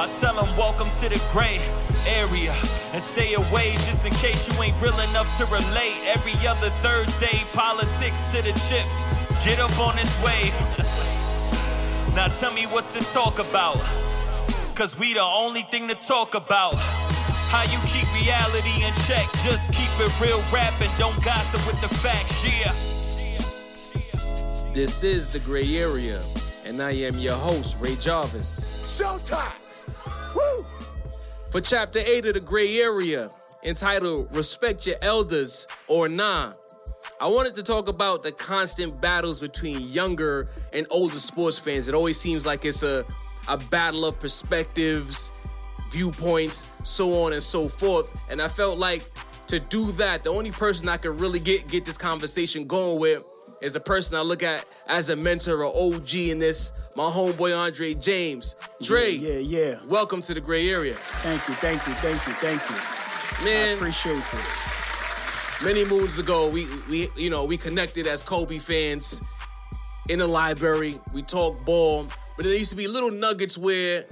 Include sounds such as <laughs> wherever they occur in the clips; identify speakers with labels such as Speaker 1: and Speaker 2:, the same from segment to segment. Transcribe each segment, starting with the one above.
Speaker 1: I tell them welcome to the gray area and stay away just in case you ain't real enough to relate. Every other Thursday, politics to the chips. Get up on this wave. <laughs> now tell me what's to talk about. Cause we the only thing to talk about. How you keep reality in check, just keep it real rap and don't gossip with the facts, yeah.
Speaker 2: This is The Gray Area, and I am your host, Ray Jarvis.
Speaker 3: Showtime! Woo!
Speaker 2: For Chapter 8 of The Gray Area, entitled Respect Your Elders or Nah, I wanted to talk about the constant battles between younger and older sports fans. It always seems like it's a, a battle of perspectives, viewpoints, so on and so forth. And I felt like to do that, the only person I could really get, get this conversation going with is a person I look at as a mentor or OG in this, my homeboy Andre James. Dre,
Speaker 3: Yeah, yeah, yeah.
Speaker 2: welcome to the gray area.
Speaker 3: Thank you, thank you, thank you, thank you. I
Speaker 2: Man,
Speaker 3: appreciate this.
Speaker 2: many moons ago, we we you know we connected as Kobe fans in the library. We talked ball, but there used to be little nuggets where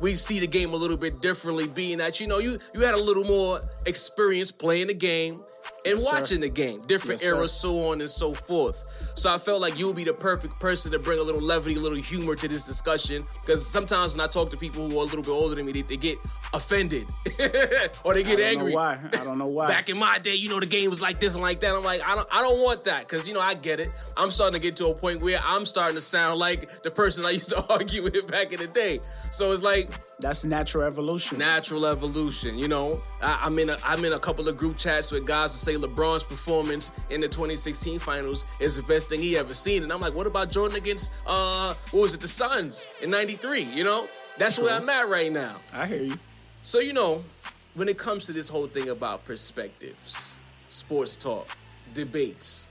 Speaker 2: we see the game a little bit differently. Being that you know you you had a little more experience playing the game and
Speaker 3: Yes, sir.
Speaker 2: watching the game, different
Speaker 3: Yes, sir.
Speaker 2: eras, so on and so forth. So I felt like you would be the perfect person to bring a little levity, a little humor to this discussion. Because sometimes when I talk to people who are a little bit older than me, they, they get offended <laughs> or they get
Speaker 3: I don't
Speaker 2: angry.
Speaker 3: know why. I don't know why.
Speaker 2: Back in my day, you know, the game was like this and like that. I'm like, I don't, I don't want that because you know, I get it. I'm starting to get to a point where I'm starting to sound like the person I used to <laughs> argue with back in the day. So it's like
Speaker 3: That's natural evolution.
Speaker 2: natural evolution. You know, I, I'm in a, I'm in a couple of group chats with guys who say LeBron's performance in the 2016 finals is the best thing he ever seen, and I'm like, what about Jordan against uh, what was it, the Suns in '93? You know, that's where I'm at right now.
Speaker 3: I hear you.
Speaker 2: So, you know, when it comes to this whole thing about perspectives, sports talk, debates,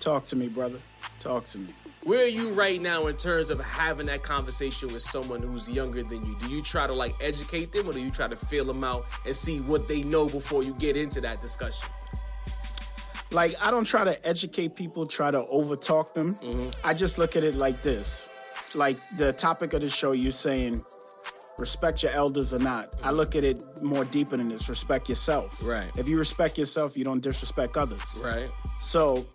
Speaker 3: Talk to me, brother. Talk to me.
Speaker 2: where are you right now in terms of having that conversation with someone who's younger than you? Do you try to like educate them or do you try to feel them out and see what they know before you get into that discussion?
Speaker 3: Like, I don't try to educate people, try to overtalk them.
Speaker 2: Mm-hmm.
Speaker 3: I just look at it like this. Like the topic of the show, you're saying respect your elders or not. I look at it more deeper than this. Respect yourself.
Speaker 2: Right.
Speaker 3: If you respect yourself, you don't disrespect others.
Speaker 2: Right.
Speaker 3: So,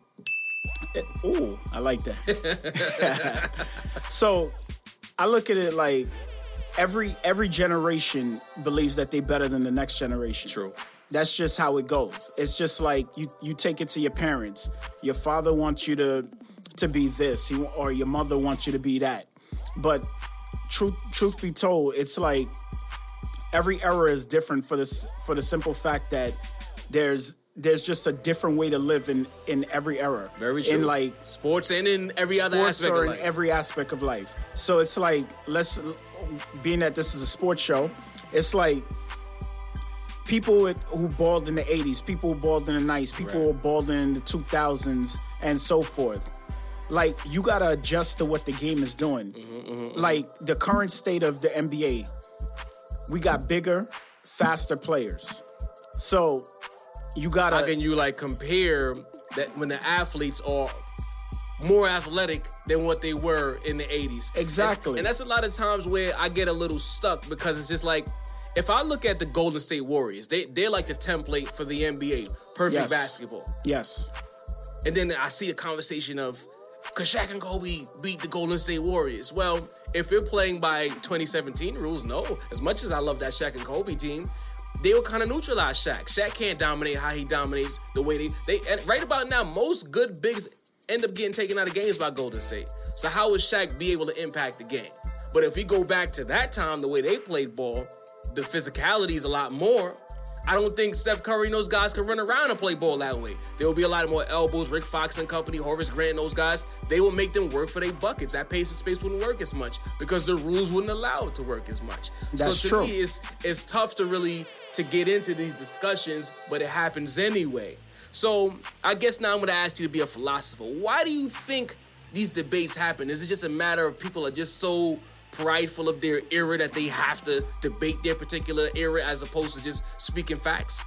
Speaker 3: it, ooh, I like that. <laughs> so, I look at it like every every generation believes that they're better than the next generation.
Speaker 2: True.
Speaker 3: That's just how it goes. It's just like you you take it to your parents. Your father wants you to to be this, he, or your mother wants you to be that. But truth truth be told, it's like every era is different for this for the simple fact that there's there's just a different way to live in in every era.
Speaker 2: Very true.
Speaker 3: In like
Speaker 2: sports and in every other aspect
Speaker 3: or
Speaker 2: of
Speaker 3: in
Speaker 2: life.
Speaker 3: every aspect of life. So it's like let's being that this is a sports show, it's like people who balled in the 80s, people who balled in the 90s, people
Speaker 2: Right.
Speaker 3: who balled in the 2000s and so forth. Like you got to adjust to what the game is doing.
Speaker 2: Mm-hmm,
Speaker 3: Like the current state of the NBA, we got bigger, faster players. So you got to.
Speaker 2: How can you like compare that when the athletes are more athletic than what they were in the 80s? And-
Speaker 3: Exactly.
Speaker 2: And, that's a lot of times where I get a little stuck because it's just like if I look at the Golden State Warriors, they they're like the template for the NBA, perfect
Speaker 3: Yes.
Speaker 2: basketball.
Speaker 3: Yes.
Speaker 2: And then I see a conversation of could Shaq and Kobe beat the Golden State Warriors? Well, if you're playing by 2017 rules, no. As much as I love that Shaq and Kobe team, they will kind of neutralize Shaq. Shaq can't dominate how he dominates the way they they and right about now, most good bigs end up getting taken out of games by Golden State. So how would Shaq be able to impact the game? But if we go back to that time, the way they played ball, the physicality is a lot more. I don't think Steph Curry and those guys can run around and play ball that way. There will be a lot more elbows. Rick Fox and company, Horace Grant, and those guys, they will make them work for their buckets. That pace and space wouldn't work as much because the rules wouldn't allow it to work as much.
Speaker 3: That's
Speaker 2: so to
Speaker 3: true.
Speaker 2: me, it's it's tough to really to get into these discussions, but it happens anyway. So I guess now I'm going to ask you to be a philosopher. Why do you think these debates happen? Is it just a matter of people are just so prideful of their era that they have to debate their particular era as opposed to just speaking facts?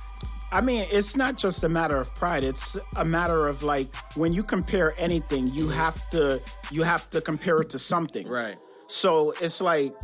Speaker 3: I mean, it's not just a matter of pride. It's a matter of like when you compare anything, you mm-hmm. have to you have to compare it to something.
Speaker 2: Right.
Speaker 3: So it's like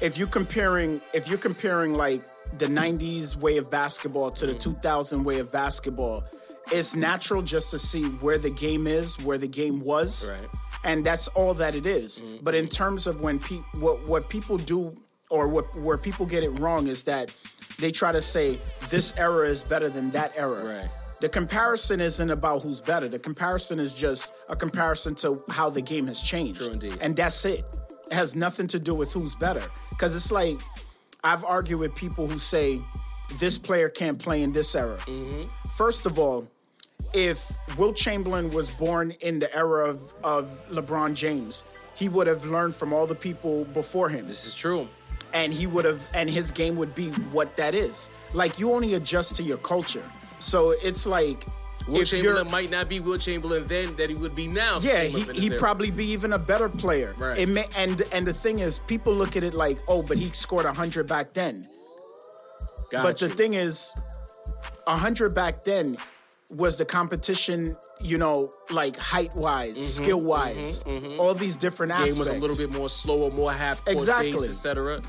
Speaker 3: if you're comparing if you're comparing like the 90s way of basketball to the mm. 2000 way of basketball it's natural just to see where the game is where the game was
Speaker 2: Right.
Speaker 3: And that's all that it is. but in terms of when pe- what what people do or what where people get it wrong is that they try to say this era is better than that era
Speaker 2: Right.
Speaker 3: the comparison isn't about who's better. The comparison is just a comparison to how the game has changed.
Speaker 2: True indeed.
Speaker 3: And that's it. It has nothing to do with who's better. Because it's like, I've argued with people who say this player can't play in this era.
Speaker 2: Mm-hmm.
Speaker 3: First of all, if Wilt Chamberlain was born in the era of, of LeBron James, he would have learned from all the people before him
Speaker 2: This is true.
Speaker 3: and he would have and his game would be what that is like you only adjust to your culture so it's like
Speaker 2: Wilt
Speaker 3: if
Speaker 2: Chamberlain might not be Wilt Chamberlain then that he would be now.
Speaker 3: yeah he,
Speaker 2: up in this
Speaker 3: he'd probably be even a better player
Speaker 2: Right.
Speaker 3: it may, and and the thing is people look at it like oh but he scored 100 back then
Speaker 2: Got
Speaker 3: but
Speaker 2: you.
Speaker 3: the thing is 100 back then was the competition you know like height wise skill wise all these different
Speaker 2: Mm-hmm, game was a little bit more slower, more half court
Speaker 3: Exactly.
Speaker 2: pace, etc.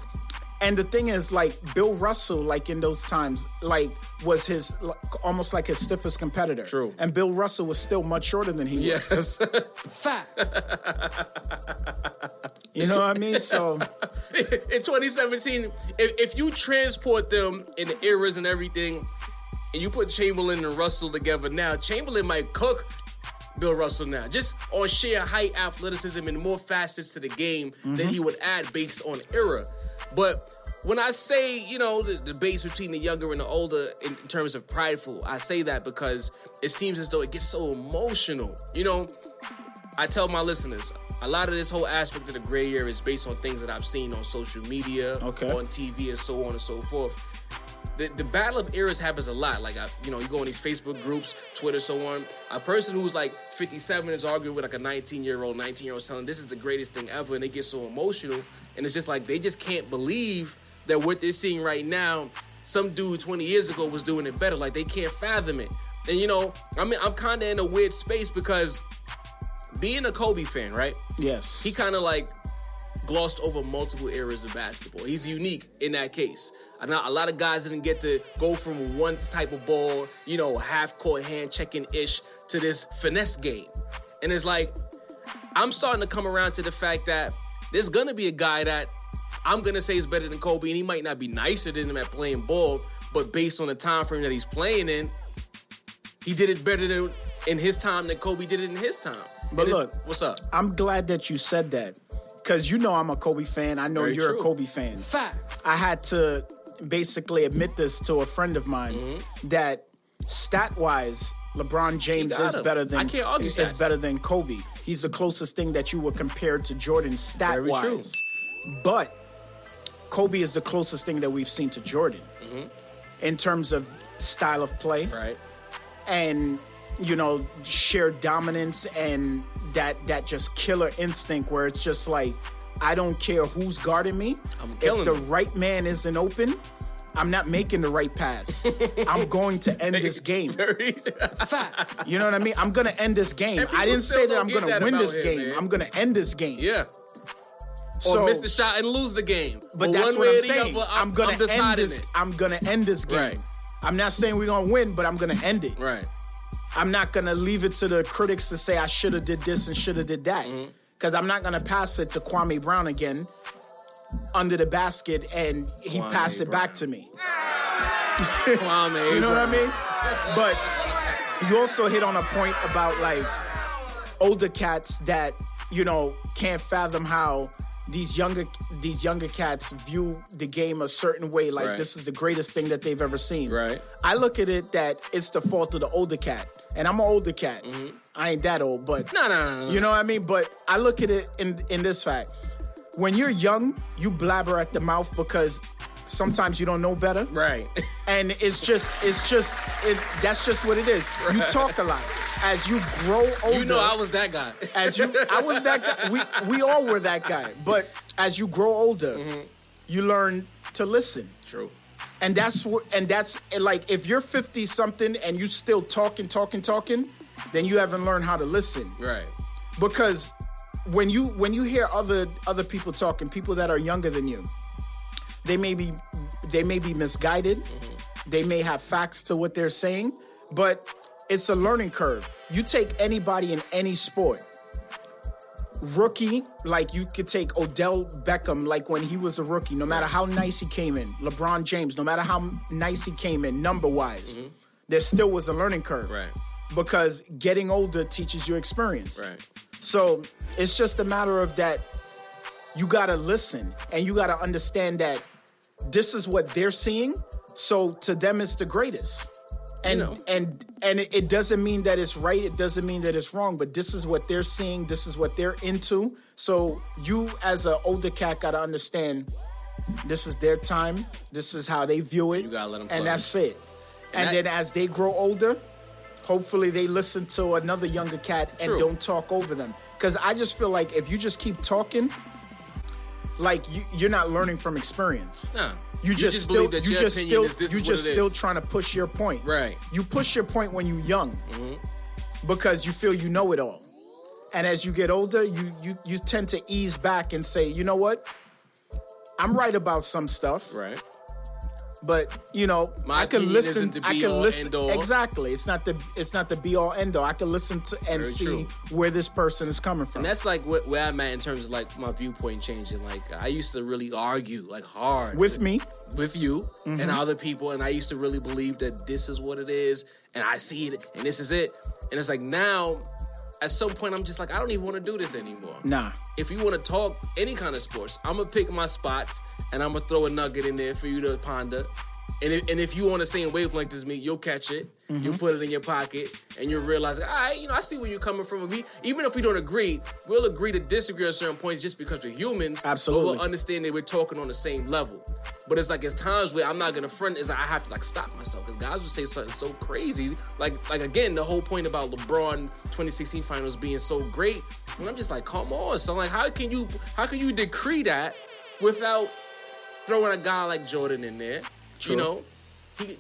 Speaker 3: And the thing is, like Bill Russell, like in those times, like was his like, almost like his stiffest competitor.
Speaker 2: True.
Speaker 3: And Bill Russell was still much shorter than he was.
Speaker 2: Yes. <laughs>
Speaker 4: Facts.
Speaker 3: You know what I mean? So <laughs>
Speaker 2: in 2017, if, if you transport them in the eras and everything, and you put Chamberlain and Russell together now, Chamberlain might cook Bill Russell now, just on sheer height, athleticism, and more facets to the game that he mm-hmm. would add based on era. But when I say, you know, the debates between the younger and the older in, in terms of prideful, I say that because it seems as though it gets so emotional. You know, I tell my listeners, a lot of this whole aspect of the gray area is based on things that I've seen on social media,
Speaker 3: Okay.
Speaker 2: on TV, and so on and so forth. The, the battle of eras happens a lot. Like, I, you know, you go on these Facebook groups, Twitter, so on. A person who's like 57 is arguing with like a 19 year old, 19 year old, telling this is the greatest thing ever, and they get so emotional. And it's just like they just can't believe that what they're seeing right now, some dude 20 years ago was doing it better. Like they can't fathom it. And you know, I mean, I'm kind of in a weird space because being a Kobe fan, right?
Speaker 3: yes,
Speaker 2: He kind of like glossed over multiple eras of basketball. He's unique in that case. I know a lot of guys didn't get to go from one type of ball, you know, half court hand checking ish, to this finesse game. And it's like, I'm starting to come around to the fact that there's gonna be a guy that I'm gonna say is better than Kobe, and he might not be nicer than him at playing ball, but based on the time frame that he's playing in, he did it better than in his time than Kobe did it in his time.
Speaker 3: But
Speaker 2: And
Speaker 3: look,
Speaker 2: what's up?
Speaker 3: I'm glad that you said that because you know I'm a Kobe fan. I know
Speaker 2: Very
Speaker 3: you're
Speaker 2: true.
Speaker 3: a Kobe fan.
Speaker 4: Facts.
Speaker 3: I had to basically admit this to a friend of mine that stat wise, LeBron James
Speaker 2: Mm-hmm.
Speaker 3: is
Speaker 2: him.
Speaker 3: better than
Speaker 2: I can't argue
Speaker 3: is
Speaker 2: stats.
Speaker 3: better than Kobe. He's the closest thing that you would compare to Jordan stat wise. But Kobe is the closest thing that we've seen to Jordan in terms of style of play
Speaker 2: Right.
Speaker 3: and you know sheer dominance and that that just killer instinct where it's just like I don't care who's guarding me.
Speaker 2: I'm
Speaker 3: if the right man isn't open, I'm not making the right pass. <laughs> I'm going to end this game.
Speaker 2: Very.
Speaker 4: Facts.
Speaker 3: You know what I mean? I'm gonna end this game. I didn't say that I'm gonna win this
Speaker 2: him,
Speaker 3: game.
Speaker 2: man.
Speaker 3: I'm gonna end this game.
Speaker 2: yeah.
Speaker 3: So,
Speaker 2: or miss the shot and lose the game.
Speaker 3: but that's
Speaker 2: one
Speaker 3: what
Speaker 2: way
Speaker 3: I'm saying.
Speaker 2: other,
Speaker 3: I'm, gonna end this.
Speaker 2: it.
Speaker 3: I'm gonna end this game.
Speaker 2: Right.
Speaker 3: I'm not saying we're gonna win, but I'm gonna end it.
Speaker 2: Right.
Speaker 3: I'm not gonna leave it to the critics to say I should have did this and should have did that,
Speaker 2: Mm-hmm.
Speaker 3: because I'm not gonna pass it to Kwame Brown again under the basket and he
Speaker 2: Kwame
Speaker 3: passed it back to me. <laughs>
Speaker 2: Kwame
Speaker 3: You know what I mean? But you also hit on a point about like older cats that you know can't fathom how these younger these younger cats view the game a certain way like
Speaker 2: Right.
Speaker 3: this is the greatest thing that they've ever seen
Speaker 2: Right.
Speaker 3: i look at it that it's the fault of the older cat and i'm an older cat. I ain't that old but
Speaker 2: No, no, no, no.
Speaker 3: you know what i mean? But i look at it in in this fact. When you're young you blabber at the mouth because sometimes you don't know better.
Speaker 2: Right. <laughs>
Speaker 3: and it's just it's just it, that's just what it is. You talk a lot. As you grow older
Speaker 2: you know I was that guy.
Speaker 3: as you i was that guy. We we all were that guy. But as you grow older mm-hmm. you learn to listen.
Speaker 2: True.
Speaker 3: And that's what and that's like if you're 50 something and you still talking talking talking then you haven't learned how to listen
Speaker 2: Right.
Speaker 3: because when you when you hear other other people talking people that are younger than you They may be they may be misguided. Mm-hmm. They may have facts to what they're saying, but it's a learning curve. You take anybody in any sport, rookie, like you could take Odell Beckham, like when he was a rookie, no matter how nice he came in, LeBron James, no matter how nice he came in number wise, mm-hmm. there still was a learning curve.
Speaker 2: Right.
Speaker 3: Because getting older teaches you experience.
Speaker 2: Right.
Speaker 3: So it's just a matter of that you gotta listen and you gotta understand that this is what they're seeing. So to them it's the greatest. And
Speaker 2: know.
Speaker 3: and and it, it doesn't mean that it's right, it doesn't mean that it's wrong, but this is what they're seeing, this is what they're into. So you as an older cat gotta understand this is their time, this is how they view it.
Speaker 2: You gotta let 'em
Speaker 3: and
Speaker 2: flourish.
Speaker 3: that's it. And,
Speaker 2: that-
Speaker 3: then as they grow older, hopefully they listen to another younger cat and don't talk over them. Because I just feel like if you just keep talking, like you, you're not learning from experience.
Speaker 2: Nah.
Speaker 3: You just,
Speaker 2: just
Speaker 3: still, you just still, you just still
Speaker 2: is.
Speaker 3: trying to push your point.
Speaker 2: Right. Mm-hmm.
Speaker 3: You push your point when you're young, because you feel you know it all. And as you get older, you you you tend to ease back and say, you know what, I'm right about some stuff,
Speaker 2: Right.
Speaker 3: But you know
Speaker 2: My
Speaker 3: I can listen. I can
Speaker 2: all,
Speaker 3: listen
Speaker 2: end all.
Speaker 3: exactly. It's not the it's not the be all end all. I can listen to and
Speaker 2: Very
Speaker 3: see
Speaker 2: true.
Speaker 3: where this person is coming from.
Speaker 2: And that's like what, where I'm at in terms of like my viewpoint changing. Like I used to really argue like hard
Speaker 3: with me.
Speaker 2: with you
Speaker 3: Mm-hmm.
Speaker 2: and other people, and I used to really believe that this is what it is, and I see it, and this is it. And it's like now, at some point, I'm just like, I don't even want to do this anymore.
Speaker 3: Nah.
Speaker 2: If you want to talk any kind of sports, I'm gonna pick my spots, and I'm gonna throw a nugget in there for you to ponder. And if, and if you on the same wavelength as me, you'll catch it.
Speaker 3: Mm-hmm.
Speaker 2: You'll put it in your pocket, and you'll realize, all right, you know, I see where you're coming from. We, even if we don't agree, we'll agree to disagree on certain points just because we're humans.
Speaker 3: Absolutely.
Speaker 2: But we'll understand that we're talking on the same level. But it's like it's times where I'm not gonna front. Is I have to like stop myself because guys will say something so crazy. Like like again, the whole point about LeBron 2016 Finals being so great, and I'm just like, come on, so like, how can you how can you decree that without throwing a guy like Jordan in there?
Speaker 3: True.
Speaker 2: You know, he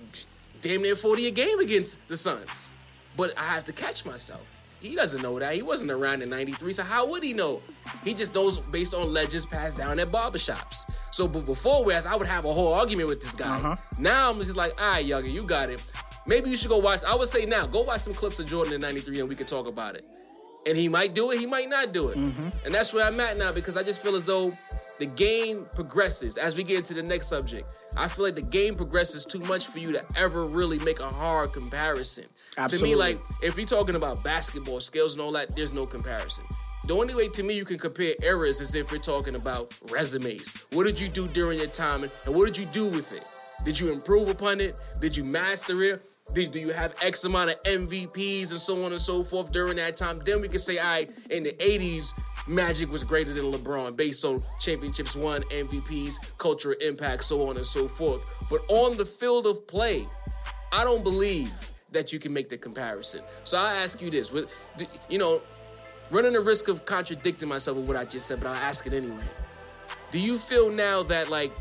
Speaker 2: damn near 40 a game against the Suns. But I have to catch myself. He doesn't know that. He wasn't around in 93, so how would he know? He just knows based on legends passed down at barbershops. So but before, whereas I would have a whole argument with this guy.
Speaker 3: Uh-huh.
Speaker 2: Now I'm just like, all right, Youngin, you got it. Maybe you should go watch. I would say now, go watch some clips of Jordan in 93 and we can talk about it. And he might do it, he might not do it.
Speaker 3: Mm-hmm.
Speaker 2: And that's where I'm at now because I just feel as though the game progresses as we get into the next subject. I feel like the game progresses too much for you to ever really make a hard comparison.
Speaker 3: Absolutely.
Speaker 2: To me, like if you're talking about basketball skills and all that, there's no comparison. The only way to me you can compare eras is if we're talking about resumes. What did you do during your time and, and what did you do with it? Did you improve upon it? Did you master it? Did, do you have X amount of MVPs and so on and so forth during that time? Then we can say, all right, in the 80s, Magic was greater than LeBron based on championships won, MVPs, cultural impact, so on and so forth. But on the field of play, I don't believe that you can make the comparison. So I ask you this: with you know, running the risk of contradicting myself with what I just said, but I'll ask it anyway. Do you feel now that like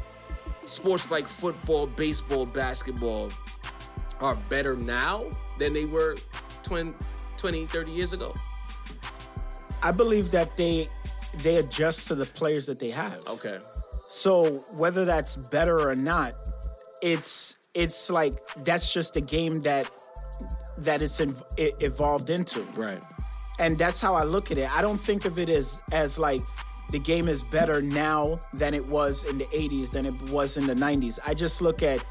Speaker 2: sports like football, baseball, basketball are better now than they were 20, 20 30 years ago?
Speaker 3: I believe that they they adjust to the players that they have.
Speaker 2: Okay.
Speaker 3: So whether that's better or not, it's it's like that's just the game that that it's in, it evolved into.
Speaker 2: Right.
Speaker 3: and that's how I look at it. I don't think of it as as like the game is better now than it was in the 80s than it was in the 90s. I just look at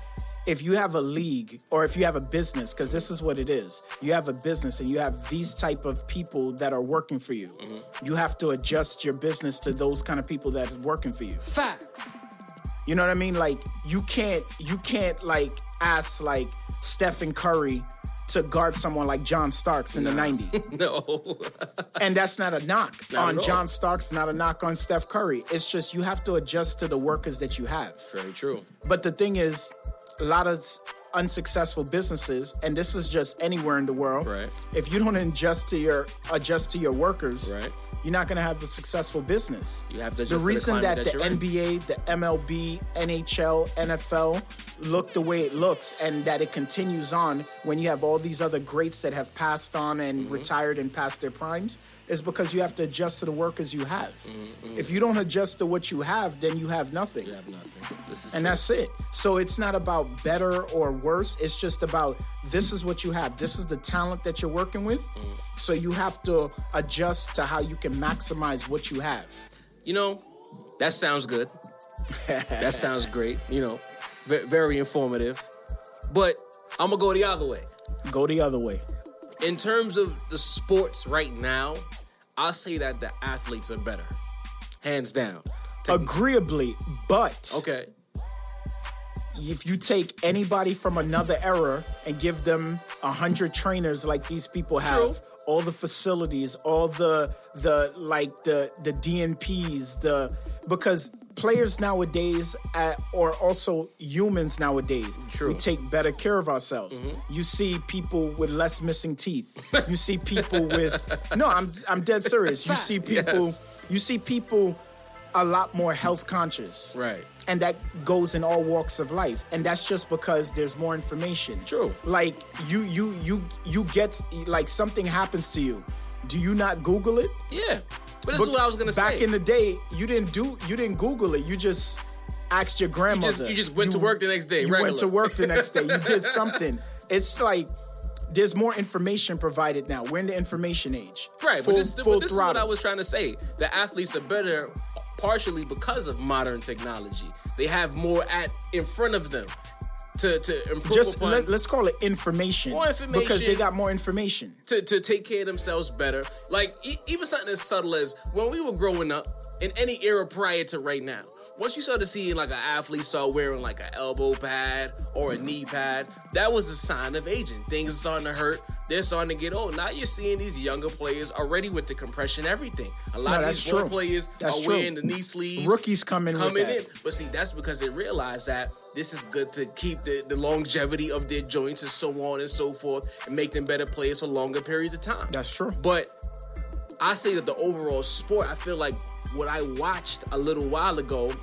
Speaker 3: if you have a league or if you have a business because this is what it is. You have a business and you have these type of people that are working for you. Mm-hmm. You have to adjust your business to those kind of people that is working for you.
Speaker 4: Facts.
Speaker 3: You know what I mean? Like you can't you can't like ask like Stephen Curry to guard someone like John Starks in the 90s. <laughs>
Speaker 2: No. <laughs>
Speaker 3: And that's not a knock
Speaker 2: Not
Speaker 3: on. John Starks, not a knock on Steph Curry. It's just you have to adjust to the workers that you have.
Speaker 2: Very true.
Speaker 3: But the thing is, a lot of unsuccessful businesses, and this is just anywhere in the world.
Speaker 2: Right.
Speaker 3: If you don't adjust to your adjust to your workers,
Speaker 2: Right.
Speaker 3: you're not going to have a successful business.
Speaker 2: You have to
Speaker 3: the
Speaker 2: to the
Speaker 3: reason that,
Speaker 2: that
Speaker 3: the
Speaker 2: you're in.
Speaker 3: NBA, the MLB, NHL, NFL look the way it looks, and that it continues on when you have all these other greats that have passed on and
Speaker 2: Mm-hmm.
Speaker 3: retired and passed their primes, is because you have to adjust to the workers you have.
Speaker 2: Mm-hmm.
Speaker 3: If you don't adjust to what you have, then you have nothing.
Speaker 2: You have nothing. This is
Speaker 3: And
Speaker 2: true.
Speaker 3: that's it. So it's not about better or worse. It's just about this is what you have. This is the talent that you're working with. So you have to adjust to how you can maximize what you have.
Speaker 2: you know, that sounds good. that sounds <laughs> great. You know, ve- very informative. But I'm gonna go the other way.
Speaker 3: Go the other way.
Speaker 2: In terms of the sports right now, I'll say that the athletes are better, hands down.
Speaker 3: Agreeably, but
Speaker 2: okay,
Speaker 3: if you take anybody from another era and give them a hundred trainers like these people have,
Speaker 2: True.
Speaker 3: all the facilities, all the the like the the DNPs, the because players nowadays or also humans nowadays.
Speaker 2: True.
Speaker 3: we take better care of ourselves. Mm-hmm. You see people with less missing teeth. <laughs> You see people with no i'm i'm dead serious. You see people
Speaker 2: Yes.
Speaker 3: you see people a lot more health conscious.
Speaker 2: Right.
Speaker 3: and that goes in all walks of life. And that's just because there's more information.
Speaker 2: True.
Speaker 3: like you you you you get like something happens to you. Do you not google it?
Speaker 2: Yeah, but this is what I was gonna
Speaker 3: back
Speaker 2: say.
Speaker 3: Back in the day you didn't do you didn't google it you just asked your grandmother
Speaker 2: you just went to work the next day,
Speaker 3: you went to work the next day you did <laughs> something it's like there's more information provided now we're in the information age
Speaker 2: Right,
Speaker 3: full,
Speaker 2: but this,
Speaker 3: full
Speaker 2: but this is what. I was trying to say. The athletes are better partially because of modern technology. They have more at in front of them to to improve
Speaker 3: just
Speaker 2: upon,
Speaker 3: let, us call it information
Speaker 2: More information.
Speaker 3: because they got more information
Speaker 2: to, to take care of themselves better. Like e- even something as subtle as when we were growing up in any era prior to right now. Once you started seeing like an athlete start wearing like an elbow pad or a knee pad, that was a sign of aging. Things are starting to hurt. They're starting to get old. Now you're seeing these younger players already with the compression, everything. A lot
Speaker 3: No,
Speaker 2: of these
Speaker 3: true.
Speaker 2: players
Speaker 3: That's
Speaker 2: are
Speaker 3: true.
Speaker 2: wearing the knee sleeves.
Speaker 3: Rookies come in with
Speaker 2: coming
Speaker 3: that.
Speaker 2: in. But see, that's because they realize that this is good to keep the, the longevity of their joints and so on and so forth and make them better players for longer periods of time.
Speaker 3: That's true.
Speaker 2: But I say that the overall sport, I feel like what I watched a little while ago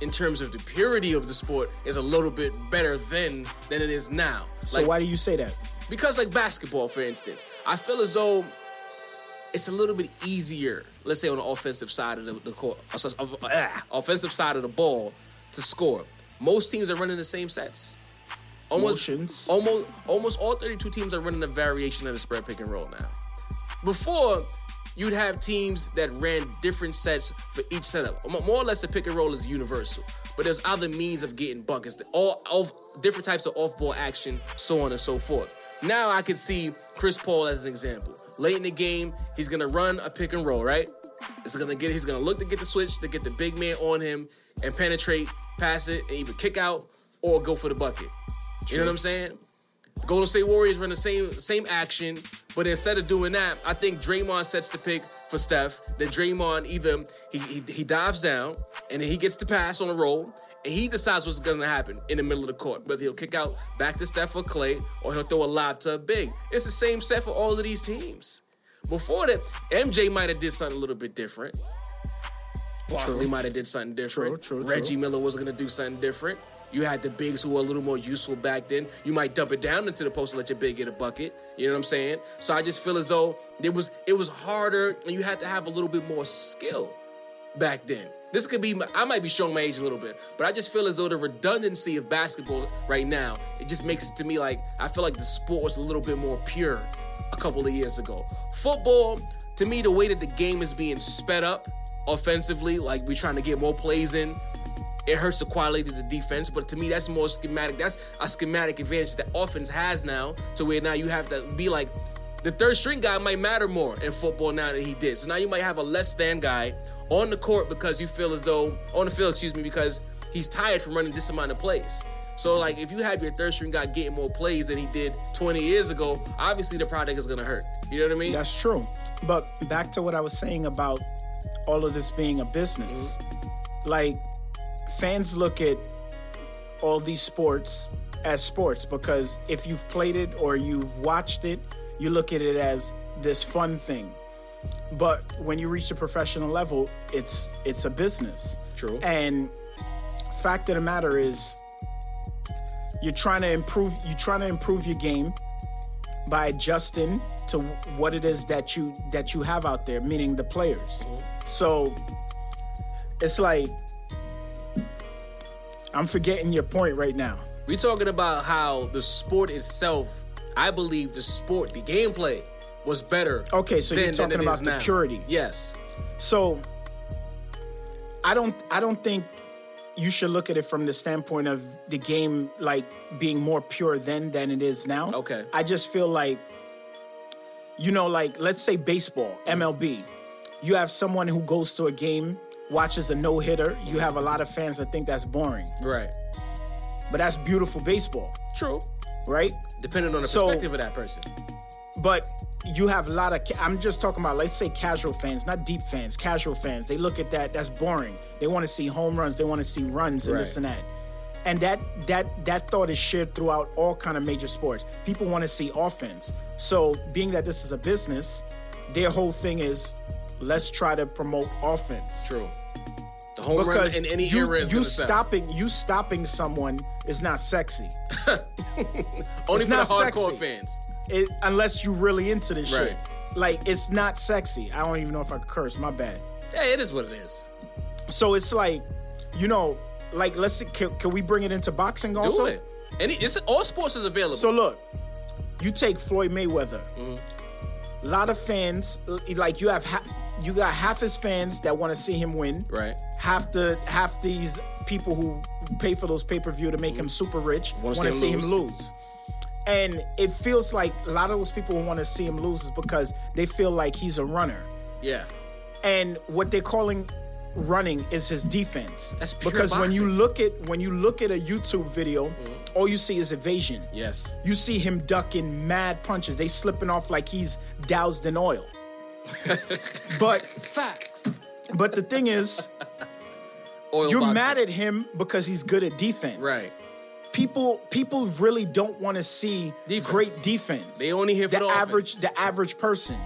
Speaker 2: in terms of the purity of the sport is a little bit better then than it is now.
Speaker 3: so
Speaker 2: Like,
Speaker 3: why do you say that
Speaker 2: because like basketball, for instance, I feel as though it's a little bit easier, let's say on the offensive side of the, the court, of- ah, offensive side of the ball to score. Most teams are running the same sets. Almost,
Speaker 3: Motions.
Speaker 2: almost, almost all 32 teams are running a variation of the spread pick and roll now. Before, you'd have teams that ran different sets for each setup. Mo- More or less, the pick and roll is universal, but there's other means of getting buckets. All off different types of off-ball action, so on and so forth. Now I could see Chris Paul as an example. Late in the game, he's gonna run a pick and roll, right? It's gonna get. He's gonna look to get the switch to get the big man on him and penetrate, pass it, and either kick out or go for the bucket. You know what I'm saying? The Golden State Warriors run the same same action, but instead of doing that, I think Draymond sets the pick for Steph. Then Draymond either he, he he dives down and then he gets the pass on the roll, and he decides what's going to happen in the middle of the court. Whether he'll kick out back to Steph or Clay, or he'll throw a lob to a big. It's the same set for all of these teams. Before that, MJ might have did something a little bit different. Barkley might have did something different.
Speaker 3: True, true,
Speaker 2: Reggie
Speaker 3: true.
Speaker 2: Miller was going to do something different. You had the bigs who were a little more useful back then. You might dump it down into the post and let your big get a bucket. You know what I'm saying? So I just feel as though it was it was harder and you had to have a little bit more skill back then. This could be I might be showing my age a little bit, but I just feel as though the redundancy of basketball right now, it just makes it to me like I feel like the sport was a little bit more pure a couple of years ago. Football, to me, the way that the game is being sped up offensively, like we're trying to get more plays in, it hurts the quality of the defense. But to me, that's more schematic. That's a schematic advantage that offense has now, to where now you have to be like the third string guy might matter more in football now than he did. So now you might have a less than guy on the court because you feel as though on the field, excuse me, because he's tired from running this amount of plays. So like if you have your third string guy getting more plays than he did 20 years ago, obviously the product is gonna hurt. You know what I mean?
Speaker 3: That's true. But back to what I was saying about all of this being a business. Mm-hmm. Like fans look at all these sports as sports because if you've played it or you've watched it, you look at it as this fun thing. But when you reach the professional level, it's it's a business.
Speaker 2: True.
Speaker 3: And fact of the matter is you're trying to improve you're trying to improve your game by adjusting to what it is that you that you have out there, meaning the players. Mm-hmm. So it's like I'm forgetting your point right now.
Speaker 2: We're talking about how the sport itself. I believe the sport, the gameplay, was better.
Speaker 3: Okay, so you're talking about the
Speaker 2: now.
Speaker 3: purity.
Speaker 2: Yes.
Speaker 3: So I don't I don't think you should look at it from the standpoint of the game like being more pure then than it is now.
Speaker 2: Okay.
Speaker 3: I just feel like you know like let's say baseball, MLB. You have someone who goes to a game, watches a no-hitter, you have a lot of fans that think that's boring.
Speaker 2: Right.
Speaker 3: But that's beautiful baseball,
Speaker 2: True.
Speaker 3: right?
Speaker 2: Depending on the
Speaker 3: So-
Speaker 2: perspective of that person.
Speaker 3: But you have a lot of. I'm just talking about, let's say, casual fans, not deep fans. Casual fans. They look at that. That's boring. They want to see home runs. They want to see runs and this
Speaker 2: Right.
Speaker 3: and that. And that that that thought is shared throughout all kind of major sports. People want to see offense. So, being that this is a business, their whole thing is, let's try to promote offense.
Speaker 2: True. The home run
Speaker 3: Because
Speaker 2: in any
Speaker 3: you,
Speaker 2: era is
Speaker 3: you stopping you stopping someone is not sexy. <laughs>
Speaker 2: Only
Speaker 3: it's
Speaker 2: for the hardcore
Speaker 3: sexy.
Speaker 2: fans.
Speaker 3: it, unless you're really into this
Speaker 2: Right.
Speaker 3: shit. Like it's not sexy. I don't even know if I could curse. My bad.
Speaker 2: Hey, it is what it is.
Speaker 3: So it's like, you know, like let's see, can, can we bring it into boxing also?
Speaker 2: Do it. Any, it's all sports is available.
Speaker 3: So look, you take Floyd Mayweather.
Speaker 2: Mm-hmm.
Speaker 3: A lot of fans, like you have, ha- you got half his fans that want to see him win.
Speaker 2: right.
Speaker 3: Half the half these people who pay for those pay per view to make him super rich
Speaker 2: Mm-hmm.
Speaker 3: Want to
Speaker 2: see
Speaker 3: see
Speaker 2: him
Speaker 3: him lose. And it feels like a lot of those people who want to see him lose is because they feel like he's a runner.
Speaker 2: Yeah.
Speaker 3: and what they're calling running is his defense.
Speaker 2: That's pure
Speaker 3: because when you.
Speaker 2: Mm-hmm.
Speaker 3: look at when you look at a YouTube video, all you see is evasion.
Speaker 2: Yes.
Speaker 3: You see him ducking mad punches. They slipping off like he's doused in oil. <laughs> but
Speaker 4: Facts.
Speaker 3: but the thing is, <laughs>
Speaker 2: Oil
Speaker 3: you're
Speaker 2: boxing.
Speaker 3: mad at him because he's good at defense.
Speaker 2: Right.
Speaker 3: People people really don't want to see
Speaker 2: Defense.
Speaker 3: great defense.
Speaker 2: They only here for the
Speaker 3: average
Speaker 2: offense.
Speaker 3: the average person.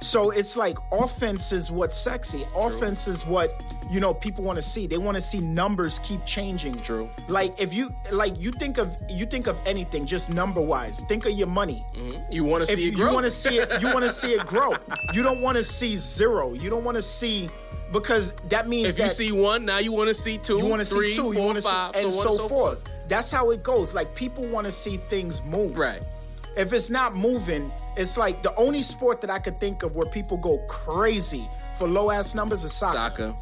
Speaker 3: So it's like offense is what's sexy. Offense is what you know people want to see. They want to see numbers keep changing.
Speaker 2: True.
Speaker 3: Like if you like you think of you think of anything just number wise. Think of your money. Mm-hmm.
Speaker 2: You want to see
Speaker 3: you,
Speaker 2: it grow.
Speaker 3: want to see it, you want to see it <laughs> grow. You don't want to see zero. You don't want to see because that means
Speaker 2: if you see one, now you want to see two,
Speaker 3: you want to see two,
Speaker 2: four,
Speaker 3: you want to see, and
Speaker 2: so
Speaker 3: so,
Speaker 2: so
Speaker 3: forth. That's how it goes. Like people want to see things move.
Speaker 2: Right.
Speaker 3: If it's not moving, it's like the only sport that I could think of where people go crazy for low ass numbers is soccer.
Speaker 2: Soccer.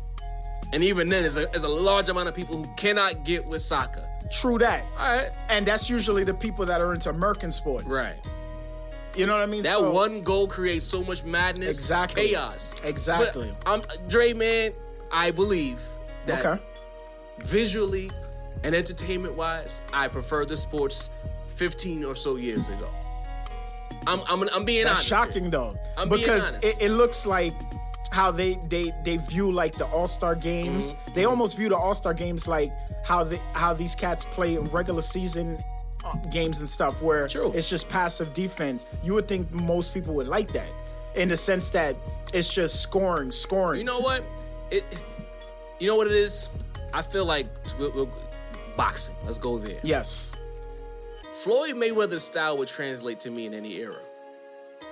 Speaker 2: And even then, there's a, there's a large amount of people who cannot get with soccer.
Speaker 3: True that.
Speaker 2: All right.
Speaker 3: And that's usually the people that are into American sports.
Speaker 2: Right.
Speaker 3: You know what I mean?
Speaker 2: That
Speaker 3: So-
Speaker 2: one goal creates so much madness,
Speaker 3: Exactly.
Speaker 2: chaos.
Speaker 3: Exactly.
Speaker 2: But I'm Dre, man. I believe that
Speaker 3: Okay.
Speaker 2: visually and entertainment wise, I prefer the sports 15 or so years ago. I'm I'm, I'm being
Speaker 3: That's
Speaker 2: honest.
Speaker 3: shocking though,
Speaker 2: I'm being
Speaker 3: because
Speaker 2: honest.
Speaker 3: it, it looks like how they they they view like the All Star games.
Speaker 2: Mm-hmm.
Speaker 3: They almost view the All Star games like how they how these cats play regular season uh, games and stuff, where
Speaker 2: True.
Speaker 3: it's just passive defense. You would think most people would like that, in the sense that it's just scoring, scoring.
Speaker 2: You know what? It. You know what it is? I feel like we'll, we'll- boxing. Let's go there.
Speaker 3: yes,
Speaker 2: Floyd Mayweather's style would translate to me in any era.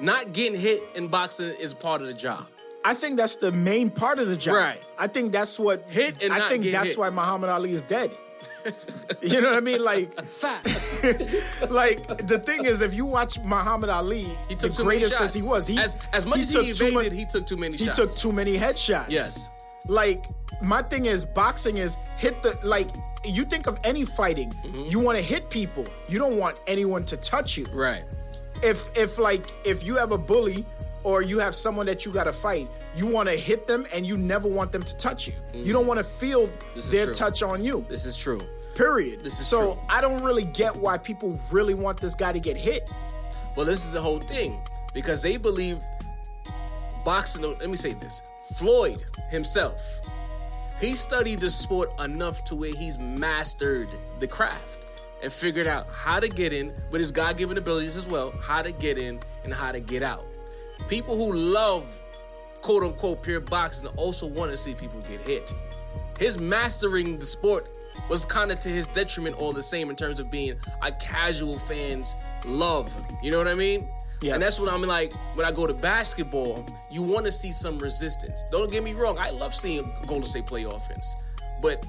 Speaker 2: Not getting hit in boxing is part of the job.
Speaker 3: I think that's the main part of the job.
Speaker 2: Right.
Speaker 3: I think that's what
Speaker 2: Hit and
Speaker 3: I think that's
Speaker 2: hit.
Speaker 3: why Muhammad Ali is dead. <laughs> you know what I mean? Like.
Speaker 4: fat. <laughs>
Speaker 3: like the thing is, if you watch Muhammad Ali,
Speaker 2: He took
Speaker 3: the greatest as he was, he
Speaker 2: as as much as he evaded, he took too many
Speaker 3: he
Speaker 2: shots.
Speaker 3: took too many headshots.
Speaker 2: Yes.
Speaker 3: Like my thing is, boxing is hit the like. You think of any fighting,
Speaker 2: Mm-hmm.
Speaker 3: you want to hit people. You don't want anyone to touch you.
Speaker 2: Right.
Speaker 3: If if like if you have a bully or you have someone that you got to fight, you want to hit them and you never want them to touch you. You don't want to feel their
Speaker 2: true.
Speaker 3: touch on you.
Speaker 2: This is true.
Speaker 3: Period.
Speaker 2: This is
Speaker 3: so
Speaker 2: true.
Speaker 3: I don't really get why people really want this guy to get hit.
Speaker 2: Well, this is the whole thing because they believe boxing. Let me say this: Floyd himself, he studied the sport enough to where he's mastered the craft. and figured out how to get in with his God given abilities as well, how to get in and how to get out. People who love quote unquote pure boxing also want to see people get hit. His mastering the sport was kind of to his detriment all the same in terms of being a casual fan's love. You know what I mean?
Speaker 3: Yes.
Speaker 2: And that's what I'm like when I go to basketball, you want to see some resistance. Don't get me wrong, I love seeing Golden State play offense. But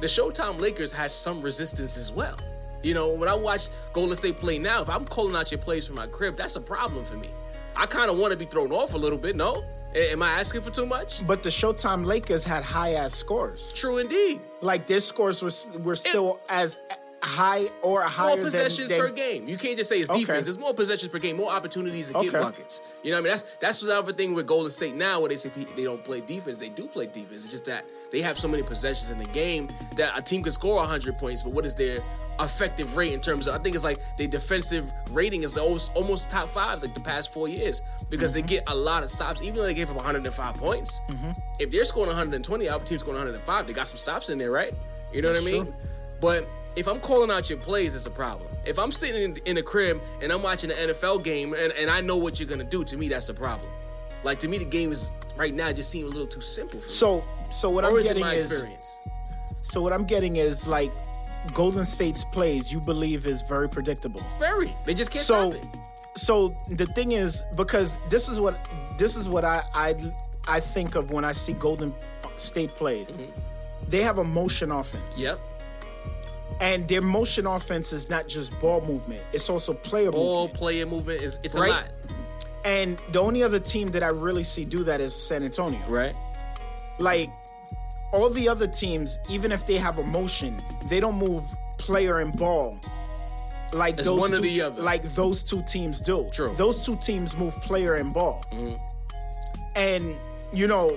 Speaker 2: the Showtime Lakers had some resistance as well. You know, when I watch Golden State play now, if I'm calling out your plays from my crib, that's a problem for me. I kind of want to be thrown off a little bit, no? A- Am I asking for too much?
Speaker 3: But the Showtime Lakers had high ass scores.
Speaker 2: True indeed.
Speaker 3: Like their scores were were still as high or
Speaker 2: More
Speaker 3: higher
Speaker 2: possessions
Speaker 3: than,
Speaker 2: per game. You can't just say it's
Speaker 3: Okay.
Speaker 2: defense. There's more possessions per game, more opportunities to get buckets. You know what I mean? That's that's the other thing with Golden State now, where they say they don't play defense. They do play defense. It's just that they have so many possessions in the game that a team can score 100 points, but what is their effective rate in terms of? I think it's like their defensive rating is almost, almost top five like the past four years because they mm-hmm. get a lot of stops, even though they gave up 105 points. Mm-hmm. If they're scoring 120, our team's scoring 105. They got some stops in there, right? You know what I mean?
Speaker 3: true.
Speaker 2: But if I'm calling out your plays, it's a problem. If I'm sitting in, in a crib and I'm watching an NFL game and, and I know what you're gonna do, to me that's a problem. Like to me, the game is right now just seems a little too simple for me.
Speaker 3: So so what
Speaker 2: or
Speaker 3: I'm
Speaker 2: is it
Speaker 3: getting
Speaker 2: my
Speaker 3: is
Speaker 2: experience?
Speaker 3: so what I'm getting is like Golden State's plays you believe is very predictable.
Speaker 2: Very. They just can't
Speaker 3: so
Speaker 2: stop it.
Speaker 3: so the thing is because this is what this is what I I I think of when I see Golden State plays. Mm-hmm. They have a motion offense.
Speaker 2: Yep.
Speaker 3: And their motion offense is not just ball movement, it's also player
Speaker 2: Ball
Speaker 3: movement.
Speaker 2: player movement is it's
Speaker 3: Right.
Speaker 2: a lot.
Speaker 3: And the only other team that I really see do that is San Antonio.
Speaker 2: Right.
Speaker 3: Like all the other teams, even if they have a motion, they don't move player and ball like
Speaker 2: It's
Speaker 3: those two,
Speaker 2: the other.
Speaker 3: like those two teams do.
Speaker 2: True. Mm-hmm.
Speaker 3: Those two teams move player and ball. And you know,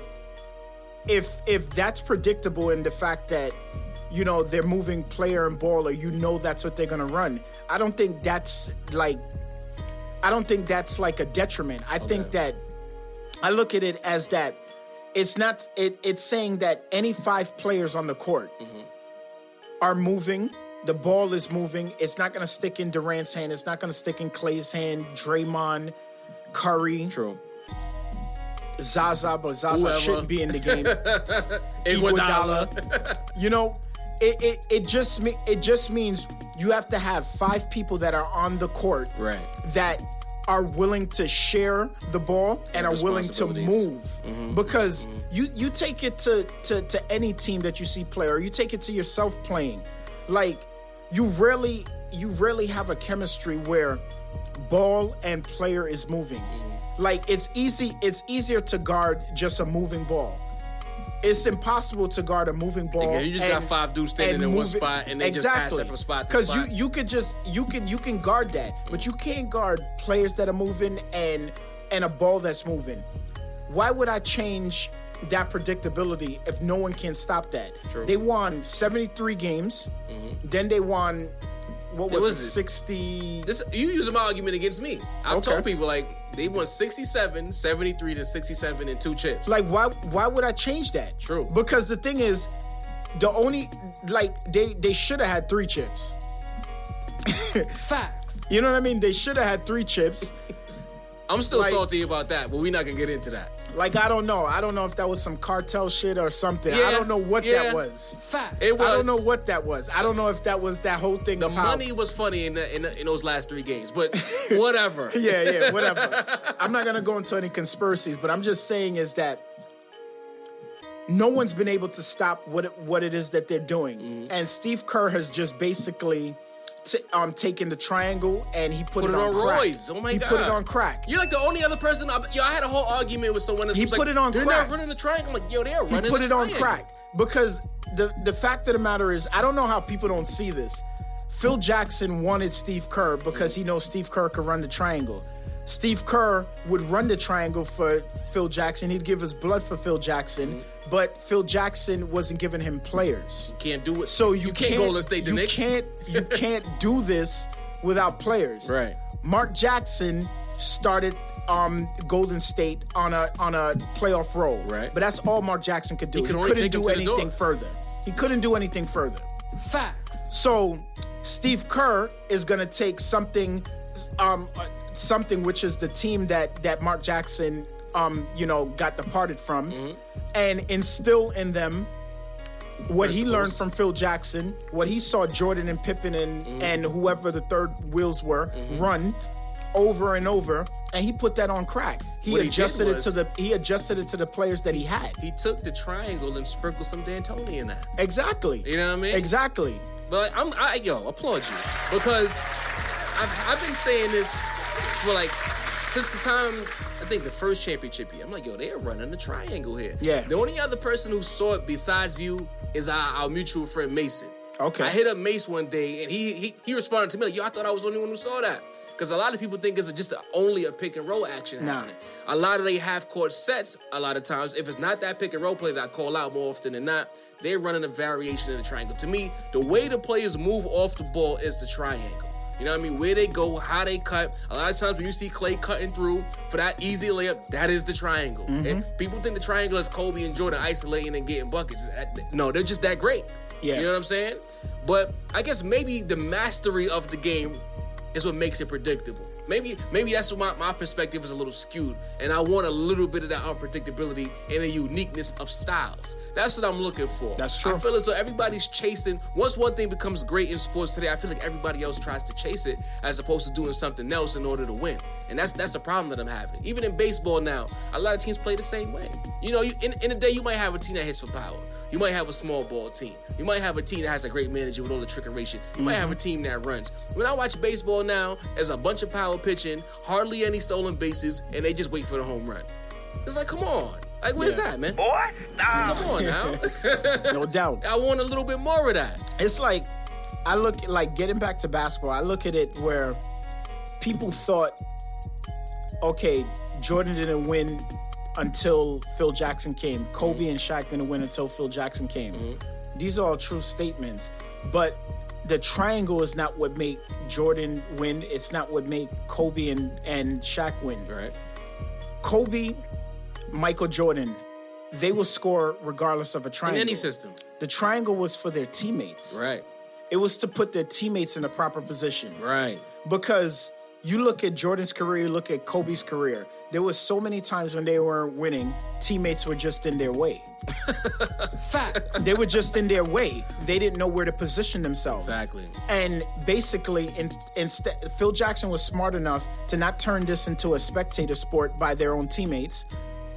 Speaker 3: if if that's predictable in the fact that you know they're moving player and baller, you know that's what they're gonna run, I don't think that's like I don't think that's like a detriment. I think that I look at it as that it's not it, it's saying that any five players on the court mm-hmm. are moving. The ball is moving. It's not gonna stick in Durant's hand. It's not gonna stick in Clay's hand. Draymond, Curry,
Speaker 2: True.
Speaker 3: Zaza, but Zaza
Speaker 2: Whoever.
Speaker 3: shouldn't be in the game. <laughs>
Speaker 2: Iguodala.
Speaker 3: you know, it, it, it just me it just means you have to have five people that are on the court
Speaker 2: Right.
Speaker 3: that are willing to share the ball and are willing to move
Speaker 2: Mm-hmm.
Speaker 3: because you you take it to, to to any team that you see play or you take it to yourself playing like you rarely you rarely have a chemistry where ball and player is moving
Speaker 2: Mm-hmm.
Speaker 3: like it's easy it's easier to guard just a moving ball it's impossible to guard a moving ball.
Speaker 2: Yeah, you just got five dudes standing in one spot and they just pass it from spot to spot.
Speaker 3: Because you you could just you can you can guard that, but you can't guard players that are moving and and a ball that's moving. Why would I change that predictability if no one can stop that?
Speaker 2: True.
Speaker 3: They won 73 games. Mm-hmm. Then they won what was,
Speaker 2: was
Speaker 3: it?
Speaker 2: it?
Speaker 3: 60
Speaker 2: This you use my argument against me. I've
Speaker 3: Okay.
Speaker 2: told people like they won 67, 73 to 67 and two chips.
Speaker 3: Like why why would I change that?
Speaker 2: True.
Speaker 3: Because the thing is, the only like they they should have had three chips.
Speaker 4: Facts.
Speaker 3: You know what I mean? They should have had three chips.
Speaker 2: I'm still
Speaker 3: like-
Speaker 2: salty about that, but we're not gonna get into that.
Speaker 3: Like I don't know. I don't know if that was some cartel shit or something. I don't know what
Speaker 2: yeah.
Speaker 3: that was.
Speaker 4: Facts.
Speaker 2: It was.
Speaker 3: I don't know what that was. I don't know if that was that whole thing
Speaker 2: the
Speaker 3: of how.
Speaker 2: money was funny in, the, in, the, in those last three games, but <laughs> whatever. <laughs>
Speaker 3: yeah, yeah, whatever. <laughs> I'm not gonna go into any conspiracies, but I'm just saying is that no one's been able to stop what it, what it is that they're doing,
Speaker 2: Mm-hmm.
Speaker 3: and Steve Kerr has just basically t- um taking the triangle and he put,
Speaker 2: Put it on
Speaker 3: crack.
Speaker 2: Roy's. Oh my
Speaker 3: he
Speaker 2: god.
Speaker 3: put it on crack.
Speaker 2: You're like the only other person. I, yo, I had a whole argument with someone.
Speaker 3: He put
Speaker 2: like,
Speaker 3: it on
Speaker 2: They're
Speaker 3: crack.
Speaker 2: not running the triangle. I'm like, yo, they're running.
Speaker 3: he
Speaker 2: put
Speaker 3: it on crack because the the fact of the matter is I don't know how people don't see this. Phil Jackson wanted Steve Kerr because he knows Steve Kerr could run the triangle. Steve Kerr would run the triangle for Phil Jackson. He'd give his blood for Phil Jackson,
Speaker 2: Mm-hmm.
Speaker 3: but Phil Jackson wasn't giving him players.
Speaker 2: You can't do it.
Speaker 3: So you,
Speaker 2: can't,
Speaker 3: can't
Speaker 2: go and stay the
Speaker 3: you
Speaker 2: Knicks.
Speaker 3: can't you <laughs> can't do this without players.
Speaker 2: Right.
Speaker 3: Mark Jackson started um, Golden State on a on a playoff roll.
Speaker 2: Right.
Speaker 3: But that's all Mark Jackson could do.
Speaker 2: He
Speaker 3: He,
Speaker 2: could only
Speaker 3: couldn't do anything further. He couldn't do anything further.
Speaker 4: Facts.
Speaker 3: So Steve Kerr is going to take something, um, uh, something which is the team that that Mark Jackson, um, you know, got departed from, mm-hmm. and instill in them what he learned from Phil Jackson, what he saw Jordan and Pippen and mm-hmm. and whoever the third wheels were mm-hmm. run over and over, and he put that on crack. He
Speaker 2: What he did
Speaker 3: adjusted it to the he adjusted it to the players that he had.
Speaker 2: He took the triangle and sprinkled some D'Antoni in that.
Speaker 3: Exactly.
Speaker 2: You know what I mean?
Speaker 3: Exactly.
Speaker 2: But I'm, I, yo, applaud you because I've, I've been saying this for like since the time I think the first championship year. I'm like, yo, they're running the triangle here.
Speaker 3: Yeah.
Speaker 2: The only other person who saw it besides you is our, our mutual friend Mason.
Speaker 3: Okay.
Speaker 2: I hit up Mace one day and he he, he responded to me like, yo, I thought I was the only one who saw that. Because a lot of people think it's just a, only a pick and roll action
Speaker 3: Nah.
Speaker 2: happening. A lot of they half court sets, a lot of times, if it's not that pick and roll play that I call out more often than not, they're running a variation of the triangle. To me, the way the players move off the ball is the triangle. You know what I mean? Where they go, how they cut. A lot of times when you see Clay cutting through for that easy layup, that is the triangle. Mm-hmm. And people think the triangle is Kobe and Jordan isolating and getting buckets. No, they're just that great.
Speaker 3: Yeah.
Speaker 2: You know what I'm saying? But I guess maybe the mastery of the game is what makes it predictable. Maybe maybe that's what my, my perspective is a little skewed. And I want a little bit of that unpredictability and a uniqueness of styles. That's what I'm looking for.
Speaker 3: That's true.
Speaker 2: I feel as though everybody's chasing. Once one thing becomes great in sports today, I feel like everybody else tries to chase it as opposed to doing something else in order to win. And that's that's a problem that I'm having. Even in baseball now, a lot of teams play the same way. You know, you, in, in a day you might have a team that hits for power. You might have a small ball team. You might have a team that has a great manager with all the trickeration. You might have a mm-hmm. team that runs. When I watch baseball now, there's a bunch of power pitching, hardly any stolen bases, and they just wait for the home run. It's like, come on. Like, where's
Speaker 3: Yeah.
Speaker 2: that, man?
Speaker 1: Boy, stop.
Speaker 2: Come on now. <laughs>
Speaker 3: No doubt.
Speaker 2: I want a little bit more of that.
Speaker 3: It's like I look like getting back to basketball. I look at it where people thought, okay, Jordan didn't win until Phil Jackson came. Kobe and Shaq didn't win until Phil Jackson came. Mm-hmm. These are all true statements, but the triangle is not what made Jordan win. It's not what made Kobe and, and Shaq win.
Speaker 2: Right.
Speaker 3: Kobe, Michael Jordan, they will score regardless of a triangle.
Speaker 2: In any system.
Speaker 3: The triangle was for their teammates.
Speaker 2: Right.
Speaker 3: It was to put their teammates in the proper position.
Speaker 2: Right.
Speaker 3: Because you look at Jordan's career, you look at Kobe's career. There was so many times when they weren't winning, teammates were just in their way. <laughs>
Speaker 4: Fact.
Speaker 3: They were just in their way. They didn't know where to position themselves.
Speaker 2: Exactly.
Speaker 3: And basically, in, instead, Phil Jackson was smart enough to not turn this into a spectator sport by their own teammates,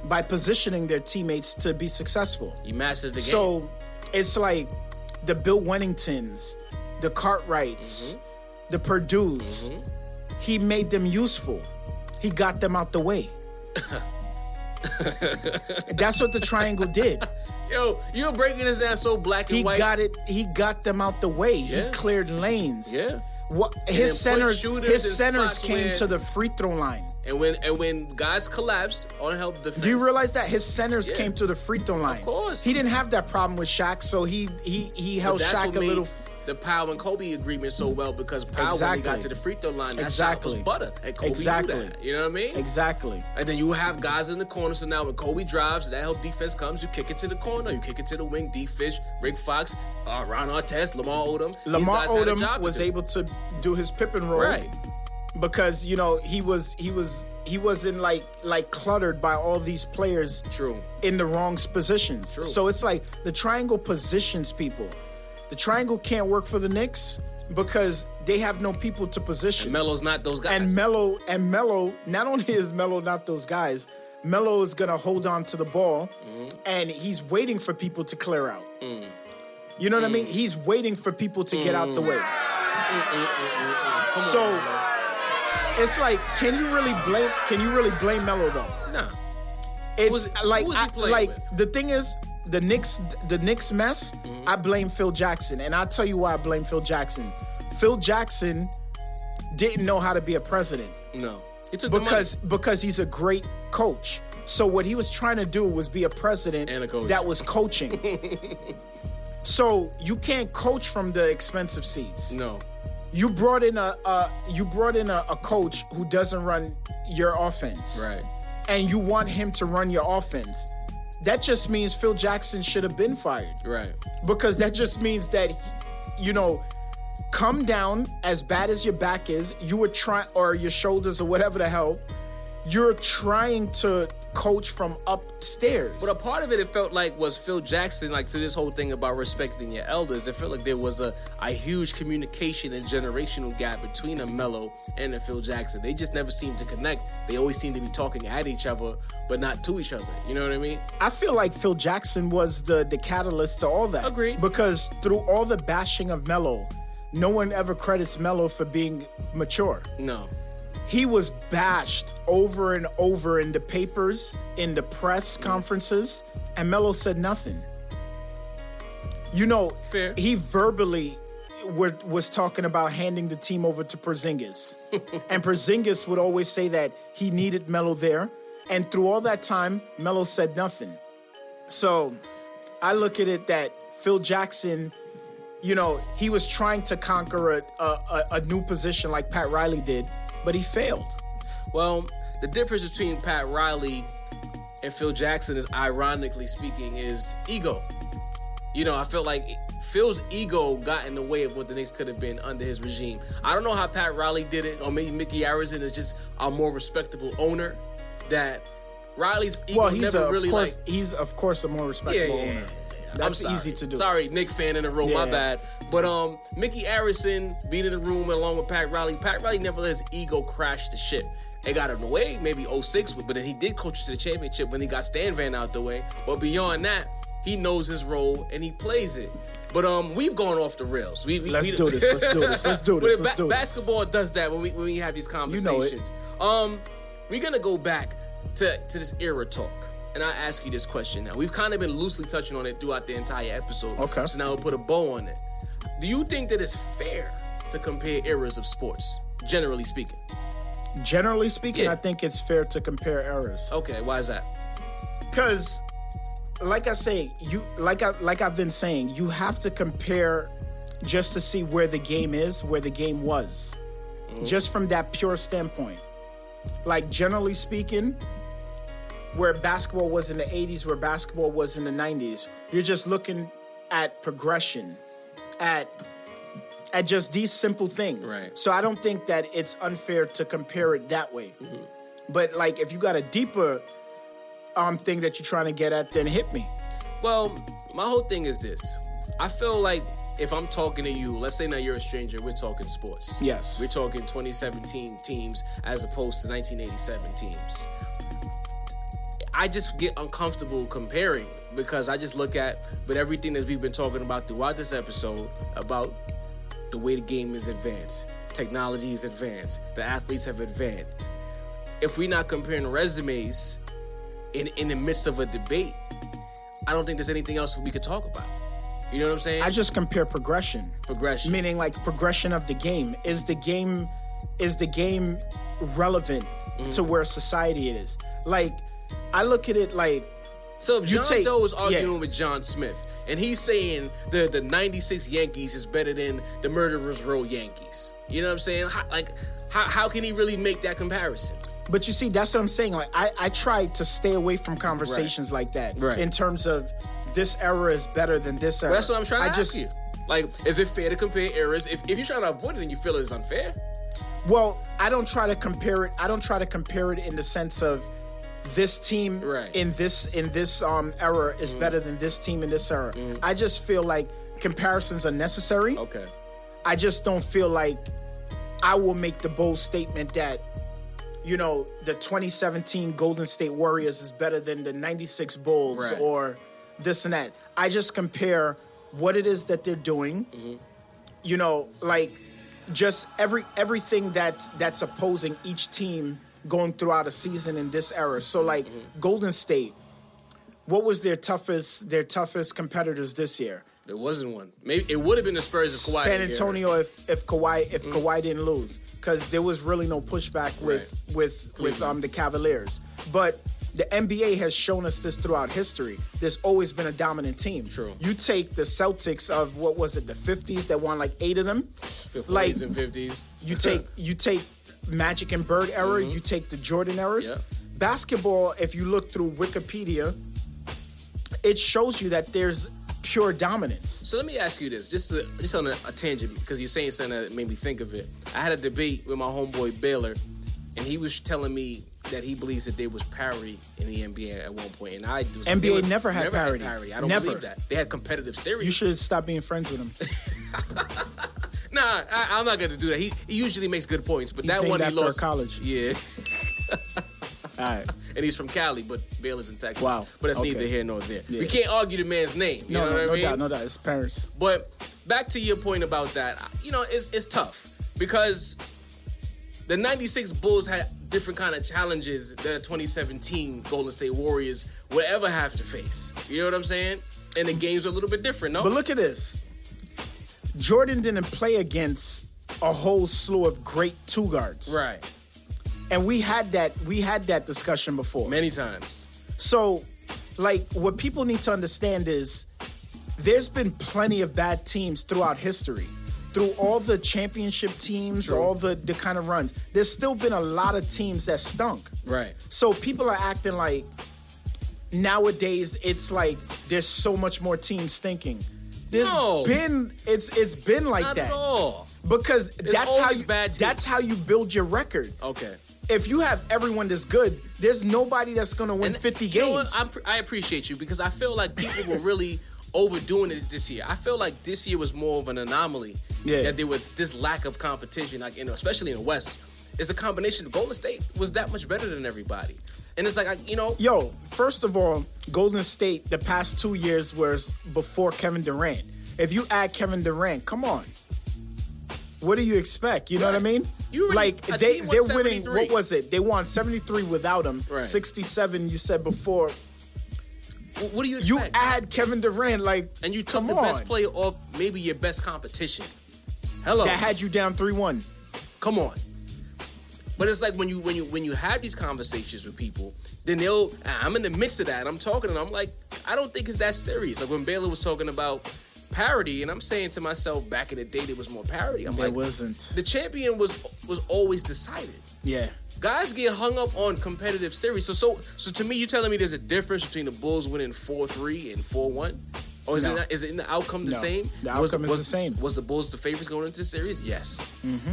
Speaker 3: by positioning their teammates to be successful.
Speaker 2: You mastered the game.
Speaker 3: So it's like the Bill Wenningtons, the Cartwrights, mm-hmm. the Perdue's. Mm-hmm. He made them useful. He got them out the way. That's what the triangle did. <laughs>
Speaker 2: Yo, you're breaking this down so black and
Speaker 3: He
Speaker 2: white.
Speaker 3: got it. He got them out the way.
Speaker 2: Yeah.
Speaker 3: He cleared lanes.
Speaker 2: Yeah.
Speaker 3: What his centers? His centers came
Speaker 2: where-
Speaker 3: to the free throw line.
Speaker 2: And when and when guys collapse on help defense.
Speaker 3: Do you realize that his centers
Speaker 2: Yeah.
Speaker 3: came to the free throw line? Of
Speaker 2: course.
Speaker 3: He didn't have that problem with Shaq, so he he he held Shaq a
Speaker 2: made
Speaker 3: little.
Speaker 2: The Pau and Kobe agreement so well because Pau when
Speaker 3: Exactly.
Speaker 2: he got to the free throw line, that
Speaker 3: Exactly.
Speaker 2: shot was butter. And Kobe
Speaker 3: Exactly.
Speaker 2: knew that. You know what I mean?
Speaker 3: Exactly.
Speaker 2: And then you have guys in the corner. So now when Kobe drives, that help defense comes. You kick it to the corner. You kick it to the wing. D Fish, Rick Fox, uh, Ron Artest, Lamar Odom. These
Speaker 3: Lamar
Speaker 2: guys had a job
Speaker 3: Odom
Speaker 2: to
Speaker 3: was able to do his Pippen role
Speaker 2: Right.
Speaker 3: because you know he was he was he wasn't like like cluttered by all these players
Speaker 2: True.
Speaker 3: in the wrong positions.
Speaker 2: True.
Speaker 3: So it's like the triangle positions people. The triangle can't work for the Knicks because they have no people to position.
Speaker 2: Melo's not those guys.
Speaker 3: And Melo and Melo, not only is Melo not those guys, Melo is gonna hold on to the ball, mm-hmm. and he's waiting for people to clear out. Mm. You know what I mean? Mm. He's waiting for people to get out the way. so it's like, can you really blame? Can you really blame Melo though?
Speaker 2: Nah.
Speaker 3: It's
Speaker 2: was-
Speaker 3: like, I- like
Speaker 2: with?
Speaker 3: the thing is, the Knicks, the Knicks mess. Mm-hmm. I blame Phil Jackson, and I'll tell you why I blame Phil Jackson. Phil Jackson didn't know how to be a president
Speaker 2: No. He took the
Speaker 3: because because he's a great coach. So what he was trying to do was be a president
Speaker 2: And a coach.
Speaker 3: that was coaching. <laughs> so you can't coach from the expensive seats.
Speaker 2: No.
Speaker 3: You brought in a, a you brought in a, a coach who doesn't run your offense
Speaker 2: Right.
Speaker 3: and you want him to run your offense, that just means Phil Jackson should have been fired
Speaker 2: Right.
Speaker 3: because that just means that you know come down as bad as your back is. You were trying, or your shoulders, or whatever the hell. You're trying to coach from upstairs.
Speaker 2: But a part of it, it felt like was Phil Jackson, like to this whole thing about respecting your elders. It felt like there was a, a huge communication and generational gap between a Melo and a Phil Jackson. They just never seemed to connect. They always seemed to be talking at each other, but not to each other. You know what I mean?
Speaker 3: I feel like Phil Jackson was the the catalyst to all that.
Speaker 2: Agreed.
Speaker 3: Because through all the bashing of Melo, no one ever credits Melo for being mature.
Speaker 2: No.
Speaker 3: He was bashed over and over in the papers, in the press conferences, and Melo said nothing. You know,
Speaker 2: Fair.
Speaker 3: he verbally were, was talking about handing the team over to Porzingis. <laughs> and Porzingis would always say that he needed Melo there. And through all that time, Melo said nothing. So I look at it that Phil Jackson, you know, he was trying to conquer a, a, a- a new position like Pat Riley did, but he failed.
Speaker 2: Well, the difference between Pat Riley and Phil Jackson is, ironically speaking, is ego. You know, I feel like Phil's ego got in the way of what the Knicks could have been under his regime. I don't know how Pat Riley did it, or maybe Micky Arison is just a more respectable owner. That Riley's ego
Speaker 3: Well, he's
Speaker 2: never
Speaker 3: a,
Speaker 2: really
Speaker 3: course,
Speaker 2: like.
Speaker 3: he's of course a more respectable
Speaker 2: yeah, yeah,
Speaker 3: owner.
Speaker 2: Yeah.
Speaker 3: That's
Speaker 2: I'm sorry.
Speaker 3: easy to do.
Speaker 2: Sorry, Knick fan in the room. My bad. But um, Micky Arison being in the room along with Pat Riley. Pat Riley never let his ego crash the ship. It got in away, maybe 06, but then he did coach to the championship when he got Stan Van out the way. But beyond that, he knows his role and he plays it. But um, we've gone off the rails. We, we,
Speaker 3: Let's
Speaker 2: we-
Speaker 3: do this, let's do this, let's do <laughs> this, let's do this.
Speaker 2: Basketball does that when we when we have these conversations.
Speaker 3: You know it.
Speaker 2: Um, we're gonna go back to to this era talk, and I ask you this question now. We've kind of been loosely touching on it throughout the entire episode.
Speaker 3: Okay.
Speaker 2: So now we'll put a bow on it. Do you think that it's fair to compare eras of sports, generally speaking?
Speaker 3: Generally speaking,
Speaker 2: Yeah.
Speaker 3: I think it's fair to compare eras.
Speaker 2: Okay, why is that?
Speaker 3: Because, like I say, you like I like I've been saying, you have to compare just to see where the game is, where the game was, mm-hmm. just from that pure standpoint. Like generally speaking, where basketball was in the '80s, where basketball was in the '90s, you're just looking at progression, at at just these simple things.
Speaker 2: Right.
Speaker 3: So I don't think that it's unfair to compare it that way. But like, if you got a deeper um thing that you're trying to get at, then hit me.
Speaker 2: Well, my whole thing is this. I feel like if I'm talking to you, let's say now you're a stranger, we're talking sports.
Speaker 3: Yes.
Speaker 2: We're talking 2017 teams as opposed to 1987 teams. I just get uncomfortable comparing because I just look at, but everything that we've been talking about throughout this episode about the way the game is advanced, technology is advanced, the athletes have advanced. If we're not comparing resumes in in the midst of a debate, I don't think there's anything else we could talk about. You know what I'm saying?
Speaker 3: I just compare progression.
Speaker 2: Progression.
Speaker 3: Meaning like progression of the game. Is the game is the game relevant
Speaker 2: Mm-hmm.
Speaker 3: to where society is? Like I look at it like
Speaker 2: So if
Speaker 3: You
Speaker 2: John
Speaker 3: take-
Speaker 2: Doe was arguing
Speaker 3: yeah.
Speaker 2: with John Smith and he's saying the the 96 Yankees is better than the Murderers Row Yankees. You know what I'm saying? How, like how, how can he really make that comparison?
Speaker 3: But you see, that's what I'm saying. Like I, I try to stay away from conversations like that.
Speaker 2: Right.
Speaker 3: In terms of this era is better than this era.
Speaker 2: Well, that's what I'm trying to
Speaker 3: I
Speaker 2: ask
Speaker 3: just,
Speaker 2: you. Like, is it fair to compare eras? If, if you're trying to avoid it and you feel it's unfair,
Speaker 3: Well, I don't try to compare it. I don't try to compare it in the sense of this team
Speaker 2: Right. Mm.
Speaker 3: in this in this um era is better than this team in this era. I just feel like comparisons are necessary.
Speaker 2: okay.
Speaker 3: I just don't feel like I will make the bold statement that you know the 2017 Golden State Warriors is better than the 96 Bulls
Speaker 2: Right.
Speaker 3: or this and that. I just compare what it is that they're doing.
Speaker 2: Mm-hmm.
Speaker 3: You know, like just every everything that that's opposing each team going throughout a season in this era. So like
Speaker 2: Mm-hmm.
Speaker 3: Golden State, what was their toughest their toughest competitors this year?
Speaker 2: There wasn't one. Maybe it would have been the Spurs if Kawhi.
Speaker 3: San
Speaker 2: didn't get hurt.
Speaker 3: Antonio if if Kawhi if
Speaker 2: Mm.
Speaker 3: Kawhi didn't lose because there was really no pushback with with with um the Cavaliers. But the NBA has shown us this throughout history. There's always been a dominant team.
Speaker 2: True.
Speaker 3: You take the Celtics of what was it the 50s that won like eight of them. Like
Speaker 2: and 50s.
Speaker 3: you take you take Magic and Bird era. Mm-hmm. You take the Jordan.
Speaker 2: Yeah.
Speaker 3: Basketball. If you look through Wikipedia, it shows you that there's pure dominance.
Speaker 2: So let me ask you this, just to, just on a, a tangent, because you're saying something that made me think of it. I had a debate with my homeboy Baylor, and he was telling me that he believes that there was parity in the NBA at one point, and I was,
Speaker 3: NBA
Speaker 2: was-
Speaker 3: never had parity.
Speaker 2: I don't
Speaker 3: Never.
Speaker 2: believe that they had competitive series.
Speaker 3: You should stop being friends with him. <laughs>
Speaker 2: Nah, I, I'm not gonna do that. He, he usually makes good points, but
Speaker 3: He's
Speaker 2: that one he lost.
Speaker 3: college.
Speaker 2: Yeah,
Speaker 3: All right. <laughs>
Speaker 2: and he's from Cali, but Baylor's in Texas.
Speaker 3: Wow.
Speaker 2: But that's
Speaker 3: Okay.
Speaker 2: neither here nor there.
Speaker 3: Yeah.
Speaker 2: We can't argue the man's name. You
Speaker 3: No,
Speaker 2: know
Speaker 3: no,
Speaker 2: what
Speaker 3: no
Speaker 2: I mean?
Speaker 3: doubt, no doubt. It's parents.
Speaker 2: But back to your point about that, you know, it's, it's tough because the 96 Bulls had different kind of challenges that the 2017 Golden State Warriors will ever have to face. You know what I'm saying? And the games are a little bit different, no?
Speaker 3: But look at this. Jordan didn't play against a whole slew of great two guards.
Speaker 2: right.
Speaker 3: And we had that we had that discussion before.
Speaker 2: Many times.
Speaker 3: So, like, what people need to understand is there's been plenty of bad teams throughout history. Through all the championship teams,
Speaker 2: True.
Speaker 3: all the, the kind of runs, there's still been a lot of teams that stunk.
Speaker 2: Right.
Speaker 3: So people are acting like nowadays it's like there's so much more teams stinking. There's
Speaker 2: No.
Speaker 3: been it's it's been like
Speaker 2: Not
Speaker 3: that
Speaker 2: at all.
Speaker 3: because that's how you
Speaker 2: bad
Speaker 3: that's how you build your record.
Speaker 2: Okay.
Speaker 3: If you have everyone that's good, there's nobody that's gonna win
Speaker 2: And
Speaker 3: 50
Speaker 2: you know
Speaker 3: games.
Speaker 2: I, I appreciate you because I feel like people were really <laughs> overdoing it this year. I feel like this year was more of an anomaly.
Speaker 3: Yeah.
Speaker 2: That there was this lack of competition, like you know, especially in the West. It's a combination. Golden State was that much better than everybody, and it's like I, you know,
Speaker 3: Yo, first of all, Golden State the past two years was before Kevin Durant. If you add Kevin Durant, come on. What do you expect? You know what I mean?
Speaker 2: You
Speaker 3: like they they're winning. What was it? They won seventy three without him.
Speaker 2: Right.
Speaker 3: Sixty seven. You said before.
Speaker 2: wh- what do you Expect?
Speaker 3: You add Kevin Durant, like
Speaker 2: and you took the
Speaker 3: on.
Speaker 2: best player off maybe your best competition. Hello,
Speaker 3: that had you down three one.
Speaker 2: come on. But it's like when you when you when you have these conversations with people, then they'll. I'm in the midst of that. I'm talking, and I'm like, I don't think it's that serious. Like when Baylor was talking about parity, and I'm saying to myself, back in the day, there was more parity. I'm
Speaker 3: There
Speaker 2: like,
Speaker 3: wasn't.
Speaker 2: the champion was was always decided.
Speaker 3: Yeah.
Speaker 2: Guys get hung up on competitive series. So so so to me, you're telling me there's a difference between the Bulls winning four three and four one, or is
Speaker 3: No.
Speaker 2: it not, is it in the outcome the
Speaker 3: No.
Speaker 2: same?
Speaker 3: The
Speaker 2: Was-
Speaker 3: outcome is
Speaker 2: was-
Speaker 3: the same.
Speaker 2: Was the Bulls the favorites going into the series? Yes.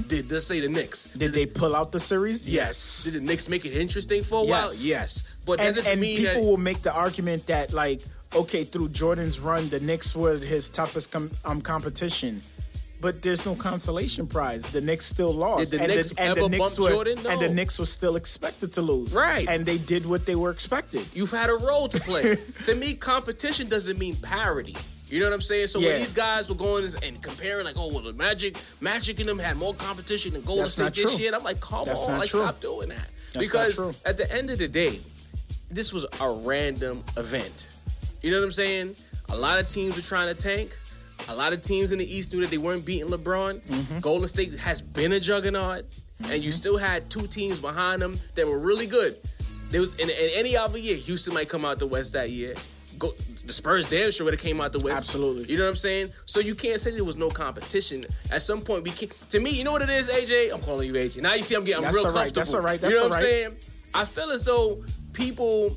Speaker 2: Did let's say the Knicks?
Speaker 3: Did they pull out the series?
Speaker 2: Yes. Did the Knicks make it interesting for a while?
Speaker 3: Yes.
Speaker 2: Yes. But that
Speaker 3: and, and people
Speaker 2: that.
Speaker 3: will make the argument that like okay through jordan's run the knicks were his toughest com- um, competition but there's no consolation prize the knicks still lost
Speaker 2: Did the
Speaker 3: and,
Speaker 2: Knicks
Speaker 3: the, and
Speaker 2: ever
Speaker 3: the knicks
Speaker 2: bump
Speaker 3: were
Speaker 2: Jordan?
Speaker 3: and the knicks were still expected to lose
Speaker 2: Right.
Speaker 3: and they did what they were expected
Speaker 2: You've had a role to play. <laughs> to me, competition doesn't mean parity. You know what I'm saying? So
Speaker 3: Yeah.
Speaker 2: when these guys were going and comparing, like, oh, well, the Magic, Magic and them had more competition than Golden
Speaker 3: That's
Speaker 2: State this
Speaker 3: true.
Speaker 2: year. And I'm like, come
Speaker 3: That's
Speaker 2: on, like,
Speaker 3: true.
Speaker 2: stop doing that.
Speaker 3: That's
Speaker 2: because at the end of the day, this was a random event. You know what I'm saying? A lot of teams were trying to tank. A lot of teams in the East knew that they weren't beating LeBron.
Speaker 3: Mm-hmm.
Speaker 2: Golden State has been a juggernaut, and you still had two teams behind them that were really good. There was in, in any other year, Houston might come out the West that year. Go, the Spurs damn sure would have came out the West.
Speaker 3: Absolutely.
Speaker 2: You know what I'm saying? So you can't say there was no competition. At some point, we can. To me, you know what it is, AJ. I'm calling you AJ. Now you see, I'm getting
Speaker 3: That's
Speaker 2: real
Speaker 3: all right.
Speaker 2: comfortable.
Speaker 3: That's all right. That's
Speaker 2: you know
Speaker 3: all
Speaker 2: what I'm saying? I feel as though people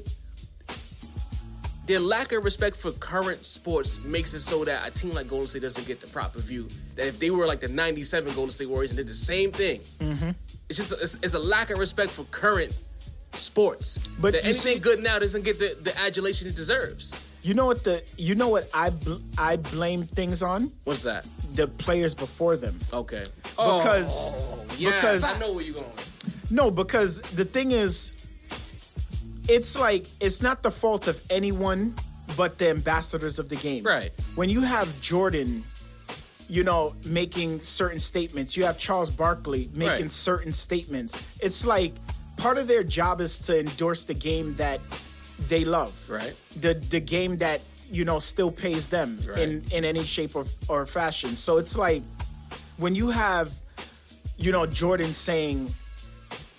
Speaker 2: their lack of respect for current sports makes it so that a team like Golden State doesn't get the proper view. That if they were like the '97 Golden State Warriors and did the same thing,
Speaker 3: Mm-hmm.
Speaker 2: it's just it's, it's a lack of respect for current sports.
Speaker 3: But
Speaker 2: that anything
Speaker 3: see-
Speaker 2: good now doesn't get the, the adulation it deserves.
Speaker 3: you know what the you know what i bl- i blame things on
Speaker 2: What's that?
Speaker 3: the players before them
Speaker 2: Okay.
Speaker 3: because
Speaker 2: Yes,
Speaker 3: because
Speaker 2: I know where you're going.
Speaker 3: No, because the thing is, it's like it's not the fault of anyone but the ambassadors of the game.
Speaker 2: Right.
Speaker 3: When you have Jordan, you know, making certain statements, you have Charles Barkley making
Speaker 2: Right.
Speaker 3: certain statements. It's like part of their job is to endorse the game that they love.
Speaker 2: Right.
Speaker 3: The the game that you know still pays them
Speaker 2: Right.
Speaker 3: in in any shape or or fashion. So it's like when you have you know Jordan saying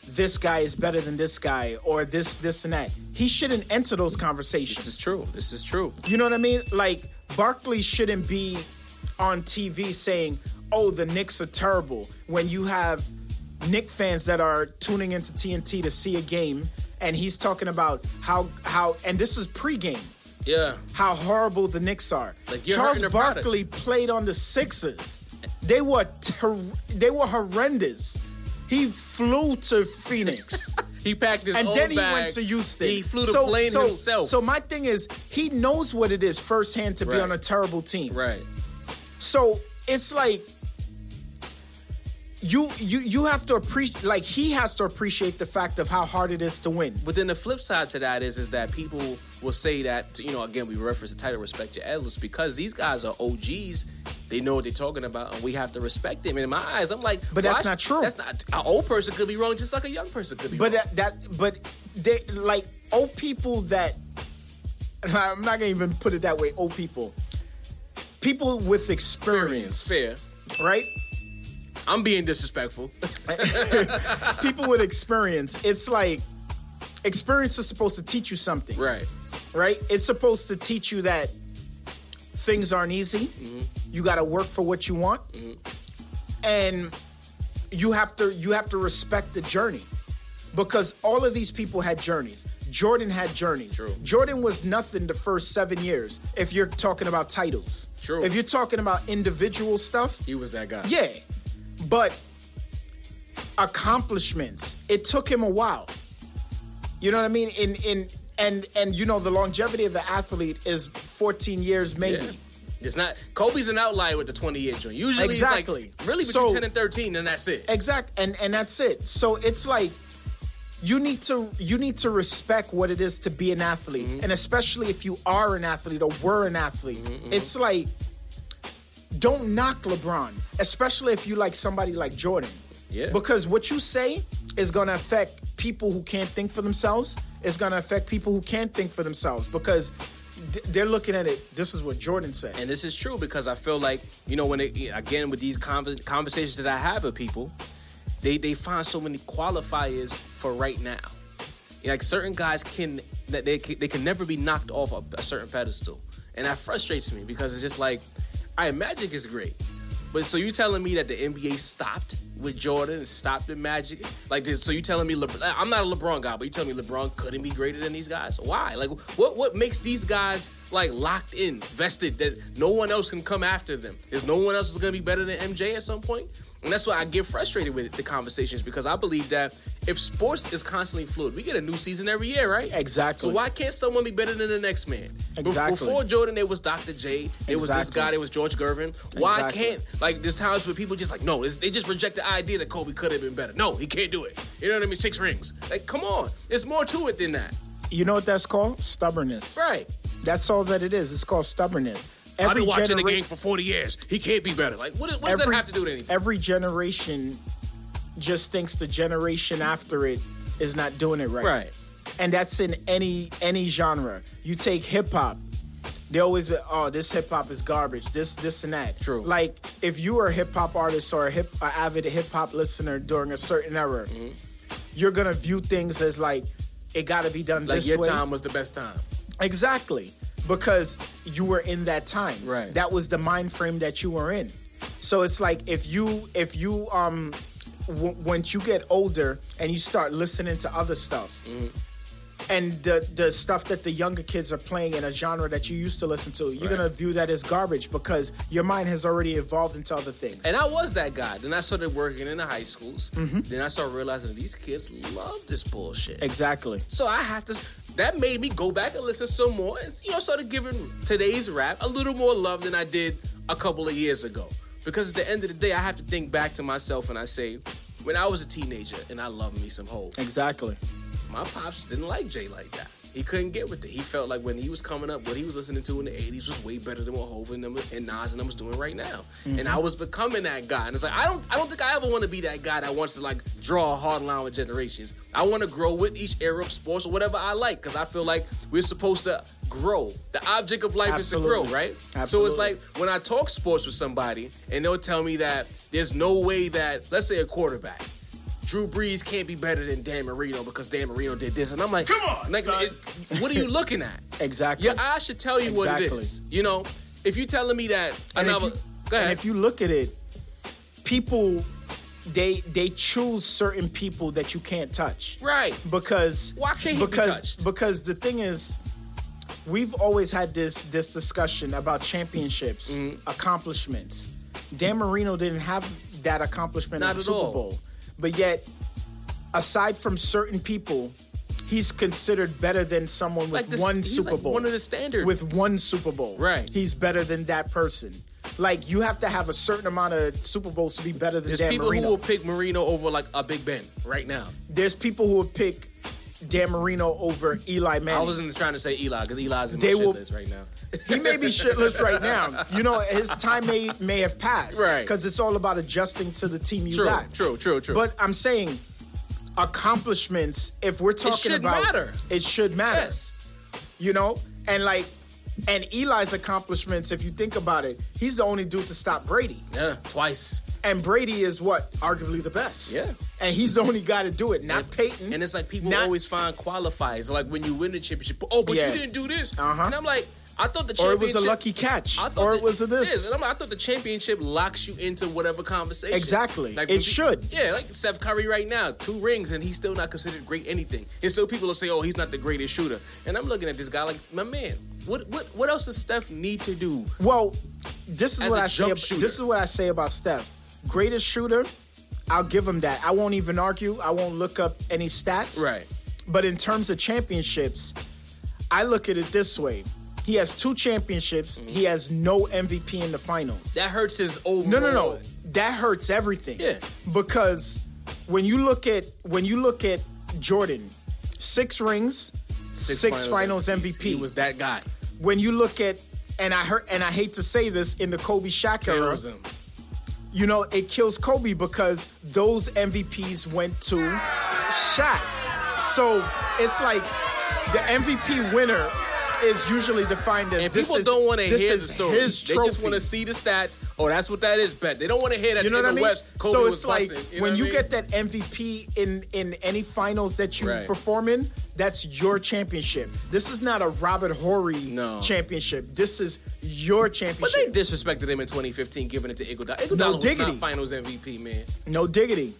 Speaker 3: this guy is better than this guy or this this and that he shouldn't enter those conversations
Speaker 2: This is true. This is true.
Speaker 3: you know what i mean like barkley shouldn't be on tv saying oh the knicks are terrible when you have Knick fans that are tuning into tnt to see a game and he's talking about how how and this is pregame
Speaker 2: Yeah.
Speaker 3: how horrible the Knicks are.
Speaker 2: Like, you're
Speaker 3: Charles
Speaker 2: their product.
Speaker 3: Barkley played on the Sixers. They were ter- they were horrendous. He flew to Phoenix. <laughs>
Speaker 2: He packed his
Speaker 3: and
Speaker 2: own
Speaker 3: then he
Speaker 2: bag.
Speaker 3: went to Houston.
Speaker 2: He flew the
Speaker 3: so,
Speaker 2: plane
Speaker 3: so,
Speaker 2: himself.
Speaker 3: So my thing is, he knows what it is firsthand to be on a terrible team.
Speaker 2: right.
Speaker 3: So it's like you you you have to appreciate like he has to appreciate the fact of how hard it is to win.
Speaker 2: But then the flip side to that is is that people will say that you know again we reference the title respect your elders because these guys are OGs. They know what they're talking about, and we have to respect them. And in my eyes, I'm like,
Speaker 3: But that's not true.
Speaker 2: That's not an old person could be wrong, just like a young person could be
Speaker 3: But
Speaker 2: wrong.
Speaker 3: that, that but they like old people that I'm not gonna even put it that way. Old people, people with experience,
Speaker 2: Fair.
Speaker 3: right?
Speaker 2: I'm being disrespectful. <laughs> <laughs>
Speaker 3: People with experience. It's like experience is supposed to teach you something.
Speaker 2: right.
Speaker 3: right? It's supposed to teach you that things aren't easy.
Speaker 2: Mm-hmm.
Speaker 3: You got to work for what you want, and you have to you have to respect the journey because all of these people had journeys. Jordan had journeys.
Speaker 2: True.
Speaker 3: Jordan was nothing the first seven years. If you're talking about titles,
Speaker 2: True.
Speaker 3: If you're talking about individual stuff,
Speaker 2: He was that guy.
Speaker 3: yeah, but accomplishments. It took him a while. You know what I mean? In in and and you know the longevity of an athlete is 14 years maybe.
Speaker 2: Yeah. It's not Kobe's an outlier with the 20 year joint. Usually
Speaker 3: Exactly.
Speaker 2: it's like really between
Speaker 3: So-
Speaker 2: 10 and 13, and that's it.
Speaker 3: Exact and and that's it. So it's like you need to you need to respect what it is to be an athlete,
Speaker 2: Mm-hmm.
Speaker 3: and especially if you are an athlete or were an athlete.
Speaker 2: Mm-hmm,
Speaker 3: It's like don't knock LeBron, especially if you like somebody like Jordan.
Speaker 2: Yeah.
Speaker 3: Because what you say is going to affect people who can't think for themselves. It's going to affect people who can't think for themselves because they're looking at it. This is what Jordan said.
Speaker 2: And this is true because I feel like, you know, when it, again, with these conversations that I have with people, they, they find so many qualifiers for right now. Like certain guys can, that they can, they can never be knocked off a, a certain pedestal. And that frustrates me because it's just like, all right, Magic is great. But so you telling me that the NBA stopped with Jordan and stopped with Magic? Like, so you telling me LeBron? I'm not a LeBron guy, but you telling me LeBron couldn't be greater than these guys? Why? Like, what what makes these guys like locked in, vested that no one else can come after them? Is no one else is gonna be better than MJ at some point? And that's why I get frustrated with the conversations because I believe that if sports is constantly fluid, we get a new season every year, right?
Speaker 3: Exactly.
Speaker 2: So why can't someone be better than the next man?
Speaker 3: Exactly.
Speaker 2: Before Jordan, there was Dr. J. There was this guy. There was George Gervin. Why
Speaker 3: Exactly.
Speaker 2: can't like there's times where people just like no, they just reject the idea that Kobe could have been better. No, he can't do it. You know what I mean? Six rings. Like, come on, there's more to it than that,
Speaker 3: You know what that's called? Stubbornness.
Speaker 2: right?
Speaker 3: That's all that it is. It's called stubbornness.
Speaker 2: I've been watching the game for 40 years. He can't be better. Like, what, what does that have to do with anything?
Speaker 3: Every generation just thinks the generation after it is not doing it right.
Speaker 2: Right.
Speaker 3: And that's in any any genre. You take hip hop. They always be, oh this hip hop is garbage. This this and that.
Speaker 2: True.
Speaker 3: Like if you were a hip hop artist or a hip a avid hip hop listener during a certain era,
Speaker 2: Mm-hmm.
Speaker 3: you're gonna view things as like it got to be done
Speaker 2: Like
Speaker 3: this
Speaker 2: your
Speaker 3: way.
Speaker 2: time was the best time.
Speaker 3: Exactly. Because you were in that time.
Speaker 2: Right.
Speaker 3: That was the mind frame that you were in. So it's like if you if you um w- once you get older and you start listening to other stuff and the the stuff that the younger kids are playing in a genre that you used to listen to, you're
Speaker 2: Right.
Speaker 3: gonna view that as garbage because your mind has already evolved into other things.
Speaker 2: And I was that guy. Then I started working in the high schools.
Speaker 3: Mm-hmm.
Speaker 2: Then I started realizing these kids love this bullshit.
Speaker 3: exactly.
Speaker 2: So I had to. That made me go back and listen some more, and you know, started giving today's rap a little more love than I did a couple of years ago. Because at the end of the day, I have to think back to myself and I say, when I was a teenager and I loved me some Hov,
Speaker 3: Exactly.
Speaker 2: my pops didn't like Jay like that. He couldn't get with it. He felt like when he was coming up, what he was listening to in the 80s was way better than what Hov and, them, and Nas and them was doing right now. Mm-hmm. And I was becoming that guy. And it's like I don't I don't think I ever want to be that guy that wants to like draw a hard line with generations. I want to grow with each era of sports or whatever I like because I feel like we're supposed to grow. The object of life is to grow, right?
Speaker 3: Absolutely.
Speaker 2: right? So it's like when I talk sports with somebody and they'll tell me that there's no way that let's say a quarterback Drew Brees can't be better than Dan Marino because Dan Marino did this. And I'm like,
Speaker 1: Come on,
Speaker 2: like,
Speaker 1: son.
Speaker 2: it- what are you looking at? <laughs>
Speaker 3: Exactly.
Speaker 2: Your eyes should tell you what it is. You know, if you're telling me that
Speaker 3: And if,
Speaker 2: another,
Speaker 3: you,
Speaker 2: go ahead.
Speaker 3: and if you look at it, people they they choose certain people that you can't touch.
Speaker 2: right.
Speaker 3: Because
Speaker 2: Why can't he be
Speaker 3: because
Speaker 2: touched?
Speaker 3: because the thing is we've always had this this discussion about championships,
Speaker 2: Mm-hmm.
Speaker 3: accomplishments. Dan Marino didn't have that accomplishment
Speaker 2: Not
Speaker 3: at the
Speaker 2: at
Speaker 3: Super
Speaker 2: all.
Speaker 3: Bowl, but yet, aside from certain people, he's considered better than someone with
Speaker 2: Like the-
Speaker 3: one Super
Speaker 2: like
Speaker 3: Bowl.
Speaker 2: one of the standard.
Speaker 3: with one Super Bowl.
Speaker 2: Right.
Speaker 3: He's better than that person. Like you have to have a certain amount of Super Bowls to be better than
Speaker 2: There's
Speaker 3: Dan
Speaker 2: people
Speaker 3: Marino.
Speaker 2: who will pick Marino over like a Big Ben right now.
Speaker 3: There's people who will pick Dan Marino over Eli Manning.
Speaker 2: I wasn't trying to say Eli because Eli's in
Speaker 3: They
Speaker 2: my shit
Speaker 3: will-
Speaker 2: list right now.
Speaker 3: he may be shitless right <laughs> now. You know, his time may may have passed.
Speaker 2: Right.
Speaker 3: Because it's all about adjusting to the team you
Speaker 2: True,
Speaker 3: got.
Speaker 2: true, true, true.
Speaker 3: But I'm saying accomplishments, if we're talking
Speaker 2: should
Speaker 3: about
Speaker 2: matter.
Speaker 3: it should matter.
Speaker 2: yes,
Speaker 3: You know? And like and Eli's accomplishments, if you think about it, he's the only dude to stop Brady.
Speaker 2: yeah, twice.
Speaker 3: And Brady is what? Arguably the best.
Speaker 2: Yeah.
Speaker 3: And he's the only guy to do it, not Peyton.
Speaker 2: And it's like people
Speaker 3: not-
Speaker 2: always find qualifiers. Like when you win the championship, oh, but
Speaker 3: Yeah.
Speaker 2: you didn't do this.
Speaker 3: Uh-huh.
Speaker 2: And I'm like, I thought the
Speaker 3: Or it
Speaker 2: championship
Speaker 3: was a lucky catch.
Speaker 2: I thought
Speaker 3: Or it was a this.
Speaker 2: And I'm like, I thought the championship locks you into whatever conversation.
Speaker 3: Exactly.
Speaker 2: Like
Speaker 3: It should.
Speaker 2: Yeah, like Steph Curry right now, two rings, and he's still not considered great anything. And so people will say, oh, he's not the greatest shooter. And I'm looking at this guy like, my man, what what what else does Steph need to do?
Speaker 3: Well, this is what I say. ab-. This is what I say about Steph. Greatest shooter, I'll give him that. I won't even argue. I won't look up any stats.
Speaker 2: Right.
Speaker 3: But in terms of championships, I look at it this way. He has two championships. Mm-hmm. He has no MVP in the finals.
Speaker 2: That hurts his overall.
Speaker 3: No, no, no. That hurts everything.
Speaker 2: Yeah.
Speaker 3: Because when you look at when you look at Jordan, six rings, six, finals,
Speaker 2: MVPs.
Speaker 3: MVP.
Speaker 2: He was that guy.
Speaker 3: when you look at and I heard and I hate to say this in the Kobe Shaq era. You know, it kills Kobe because those MVPs went to Shaq. So it's like the MVP winner is usually defined as
Speaker 2: And people
Speaker 3: is,
Speaker 2: don't want to hear the story.
Speaker 3: His
Speaker 2: they just want to see the stats. Oh, that's what that is. Bet they don't want to hear that
Speaker 3: You know
Speaker 2: in
Speaker 3: what I
Speaker 2: the
Speaker 3: mean?
Speaker 2: West. Kobe
Speaker 3: so it's like
Speaker 2: busting, you know
Speaker 3: when you
Speaker 2: mean?
Speaker 3: get that MVP in in any finals that you
Speaker 2: Right.
Speaker 3: perform in, that's your championship. This is not a Robert Horry
Speaker 2: No.
Speaker 3: championship. This is your
Speaker 2: But they disrespected him in 2015, giving it to Iguodala. Iguodala
Speaker 3: No
Speaker 2: was
Speaker 3: diggity.
Speaker 2: not Finals MVP, man.
Speaker 3: no diggity.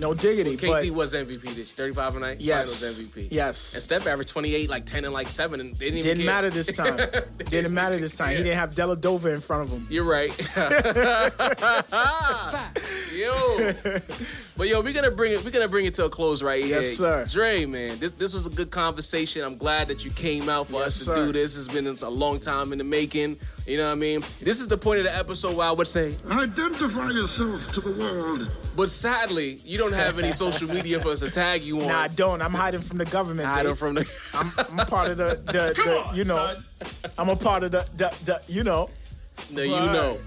Speaker 3: No diggity.
Speaker 2: KD
Speaker 3: but
Speaker 2: was MVP this 35 and 9
Speaker 3: Yes.
Speaker 2: Finals MVP.
Speaker 3: Yes.
Speaker 2: And Steph averaged 28, like 10 and like 7, and they didn't even
Speaker 3: didn't
Speaker 2: care.
Speaker 3: matter this time. <laughs> didn't matter this time. He didn't have Deladova in front of him.
Speaker 2: You're right. <laughs> Yo. <laughs> But yo, we're gonna bring it. We're gonna bring it to a close right here.
Speaker 3: Yes, sir.
Speaker 2: Dre, man, this, this was a good conversation. I'm glad that you came out for
Speaker 3: Yes,
Speaker 2: us to
Speaker 3: sir.
Speaker 2: do this. It's been a long time in the making. You know what I mean? This is the point of the episode where I would say,
Speaker 5: Identify yourself to the world.
Speaker 2: but sadly, you don't have any social media for us to tag you on.
Speaker 3: Nah, I don't. I'm hiding from the government.
Speaker 2: Hiding
Speaker 3: babe.
Speaker 2: from the.
Speaker 3: I'm, I'm part of the, the, the you know, I'm a part of the, the, the you know.
Speaker 2: no, you
Speaker 3: Right.
Speaker 2: know.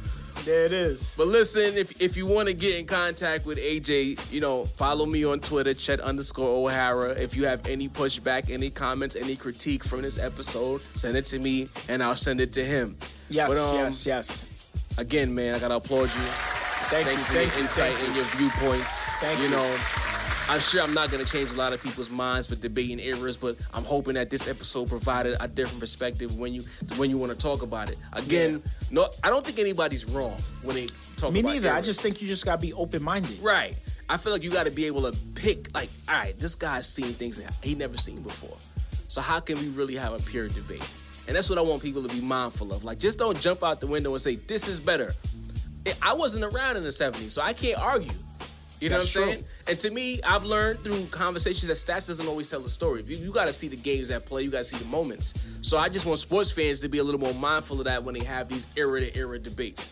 Speaker 3: There it is.
Speaker 2: But listen, if if you want to get in contact with AJ, you know, follow me on Twitter, Chet underscore O'Hara. If you have any pushback, any comments, any critique from this episode, send it to me and I'll send it to him.
Speaker 3: Yes,
Speaker 2: But, um,
Speaker 3: yes, yes.
Speaker 2: Again, man, I gotta applaud you.
Speaker 3: Thank
Speaker 2: Thanks
Speaker 3: you,
Speaker 2: for
Speaker 3: thank
Speaker 2: your
Speaker 3: you,
Speaker 2: insight and your viewpoints.
Speaker 3: Thank
Speaker 2: you
Speaker 3: you.
Speaker 2: know, I'm sure I'm not gonna change a lot of people's minds with debating errors, but I'm hoping that this episode provided a different perspective when you when you want to talk about it. Again, no, I don't think anybody's wrong when they talk
Speaker 3: Me neither. I just think you just gotta be open minded.
Speaker 2: Right. I feel like you got to be able to pick, like, all right, this guy's seen things that he never seen before. So how can we really have a pure debate? And that's what I want people to be mindful of. Like, just don't jump out the window and say this is better. I wasn't around in the '70s, so I can't argue. You know
Speaker 3: That's
Speaker 2: what I'm
Speaker 3: true.
Speaker 2: saying? And to me, I've learned through conversations that stats doesn't always tell the story. You, you got to see the games at play. You got to see the moments. So I just want sports fans to be a little more mindful of that when they have these era to era debates.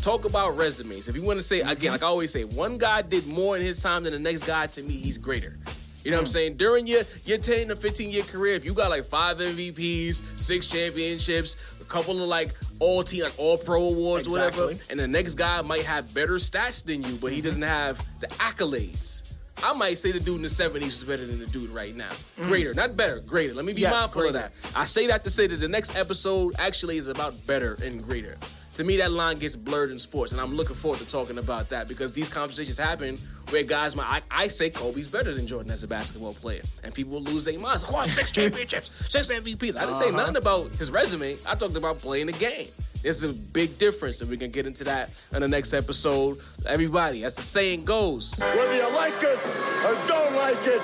Speaker 2: Talk about resumes. If you want to say again, like I always say, one guy did more in his time than the next guy. To me, he's greater. You know what I'm saying? During your your 10 to 15 year career, if you got like five MVPs, six championships, a couple of like all team, like all pro awards, whatever, and the next guy might have better stats than you, but he mm-hmm. doesn't have the accolades. I might say the dude in the 70s is better than the dude right now. Mm-hmm. Greater, not better, greater. Let me be
Speaker 3: Yes,
Speaker 2: mindful
Speaker 3: greater.
Speaker 2: of that. I say that to say that the next episode actually is about better and greater. To me, that line gets blurred in sports, and I'm looking forward to talking about that because these conversations happen where guys might. I, I say Kobe's better than Jordan as a basketball player, and people will lose their minds. Come on, six <laughs> championships, six MVPs. I didn't say uh-huh. nothing about his resume. I talked about playing the game. There's a big difference, and we can get into that in the next episode. Everybody, as the saying goes.
Speaker 6: Whether you like it or don't like it,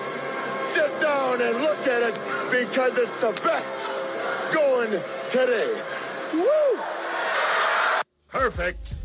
Speaker 6: sit down and look at it because it's the best going today. Woo!
Speaker 5: Perfect.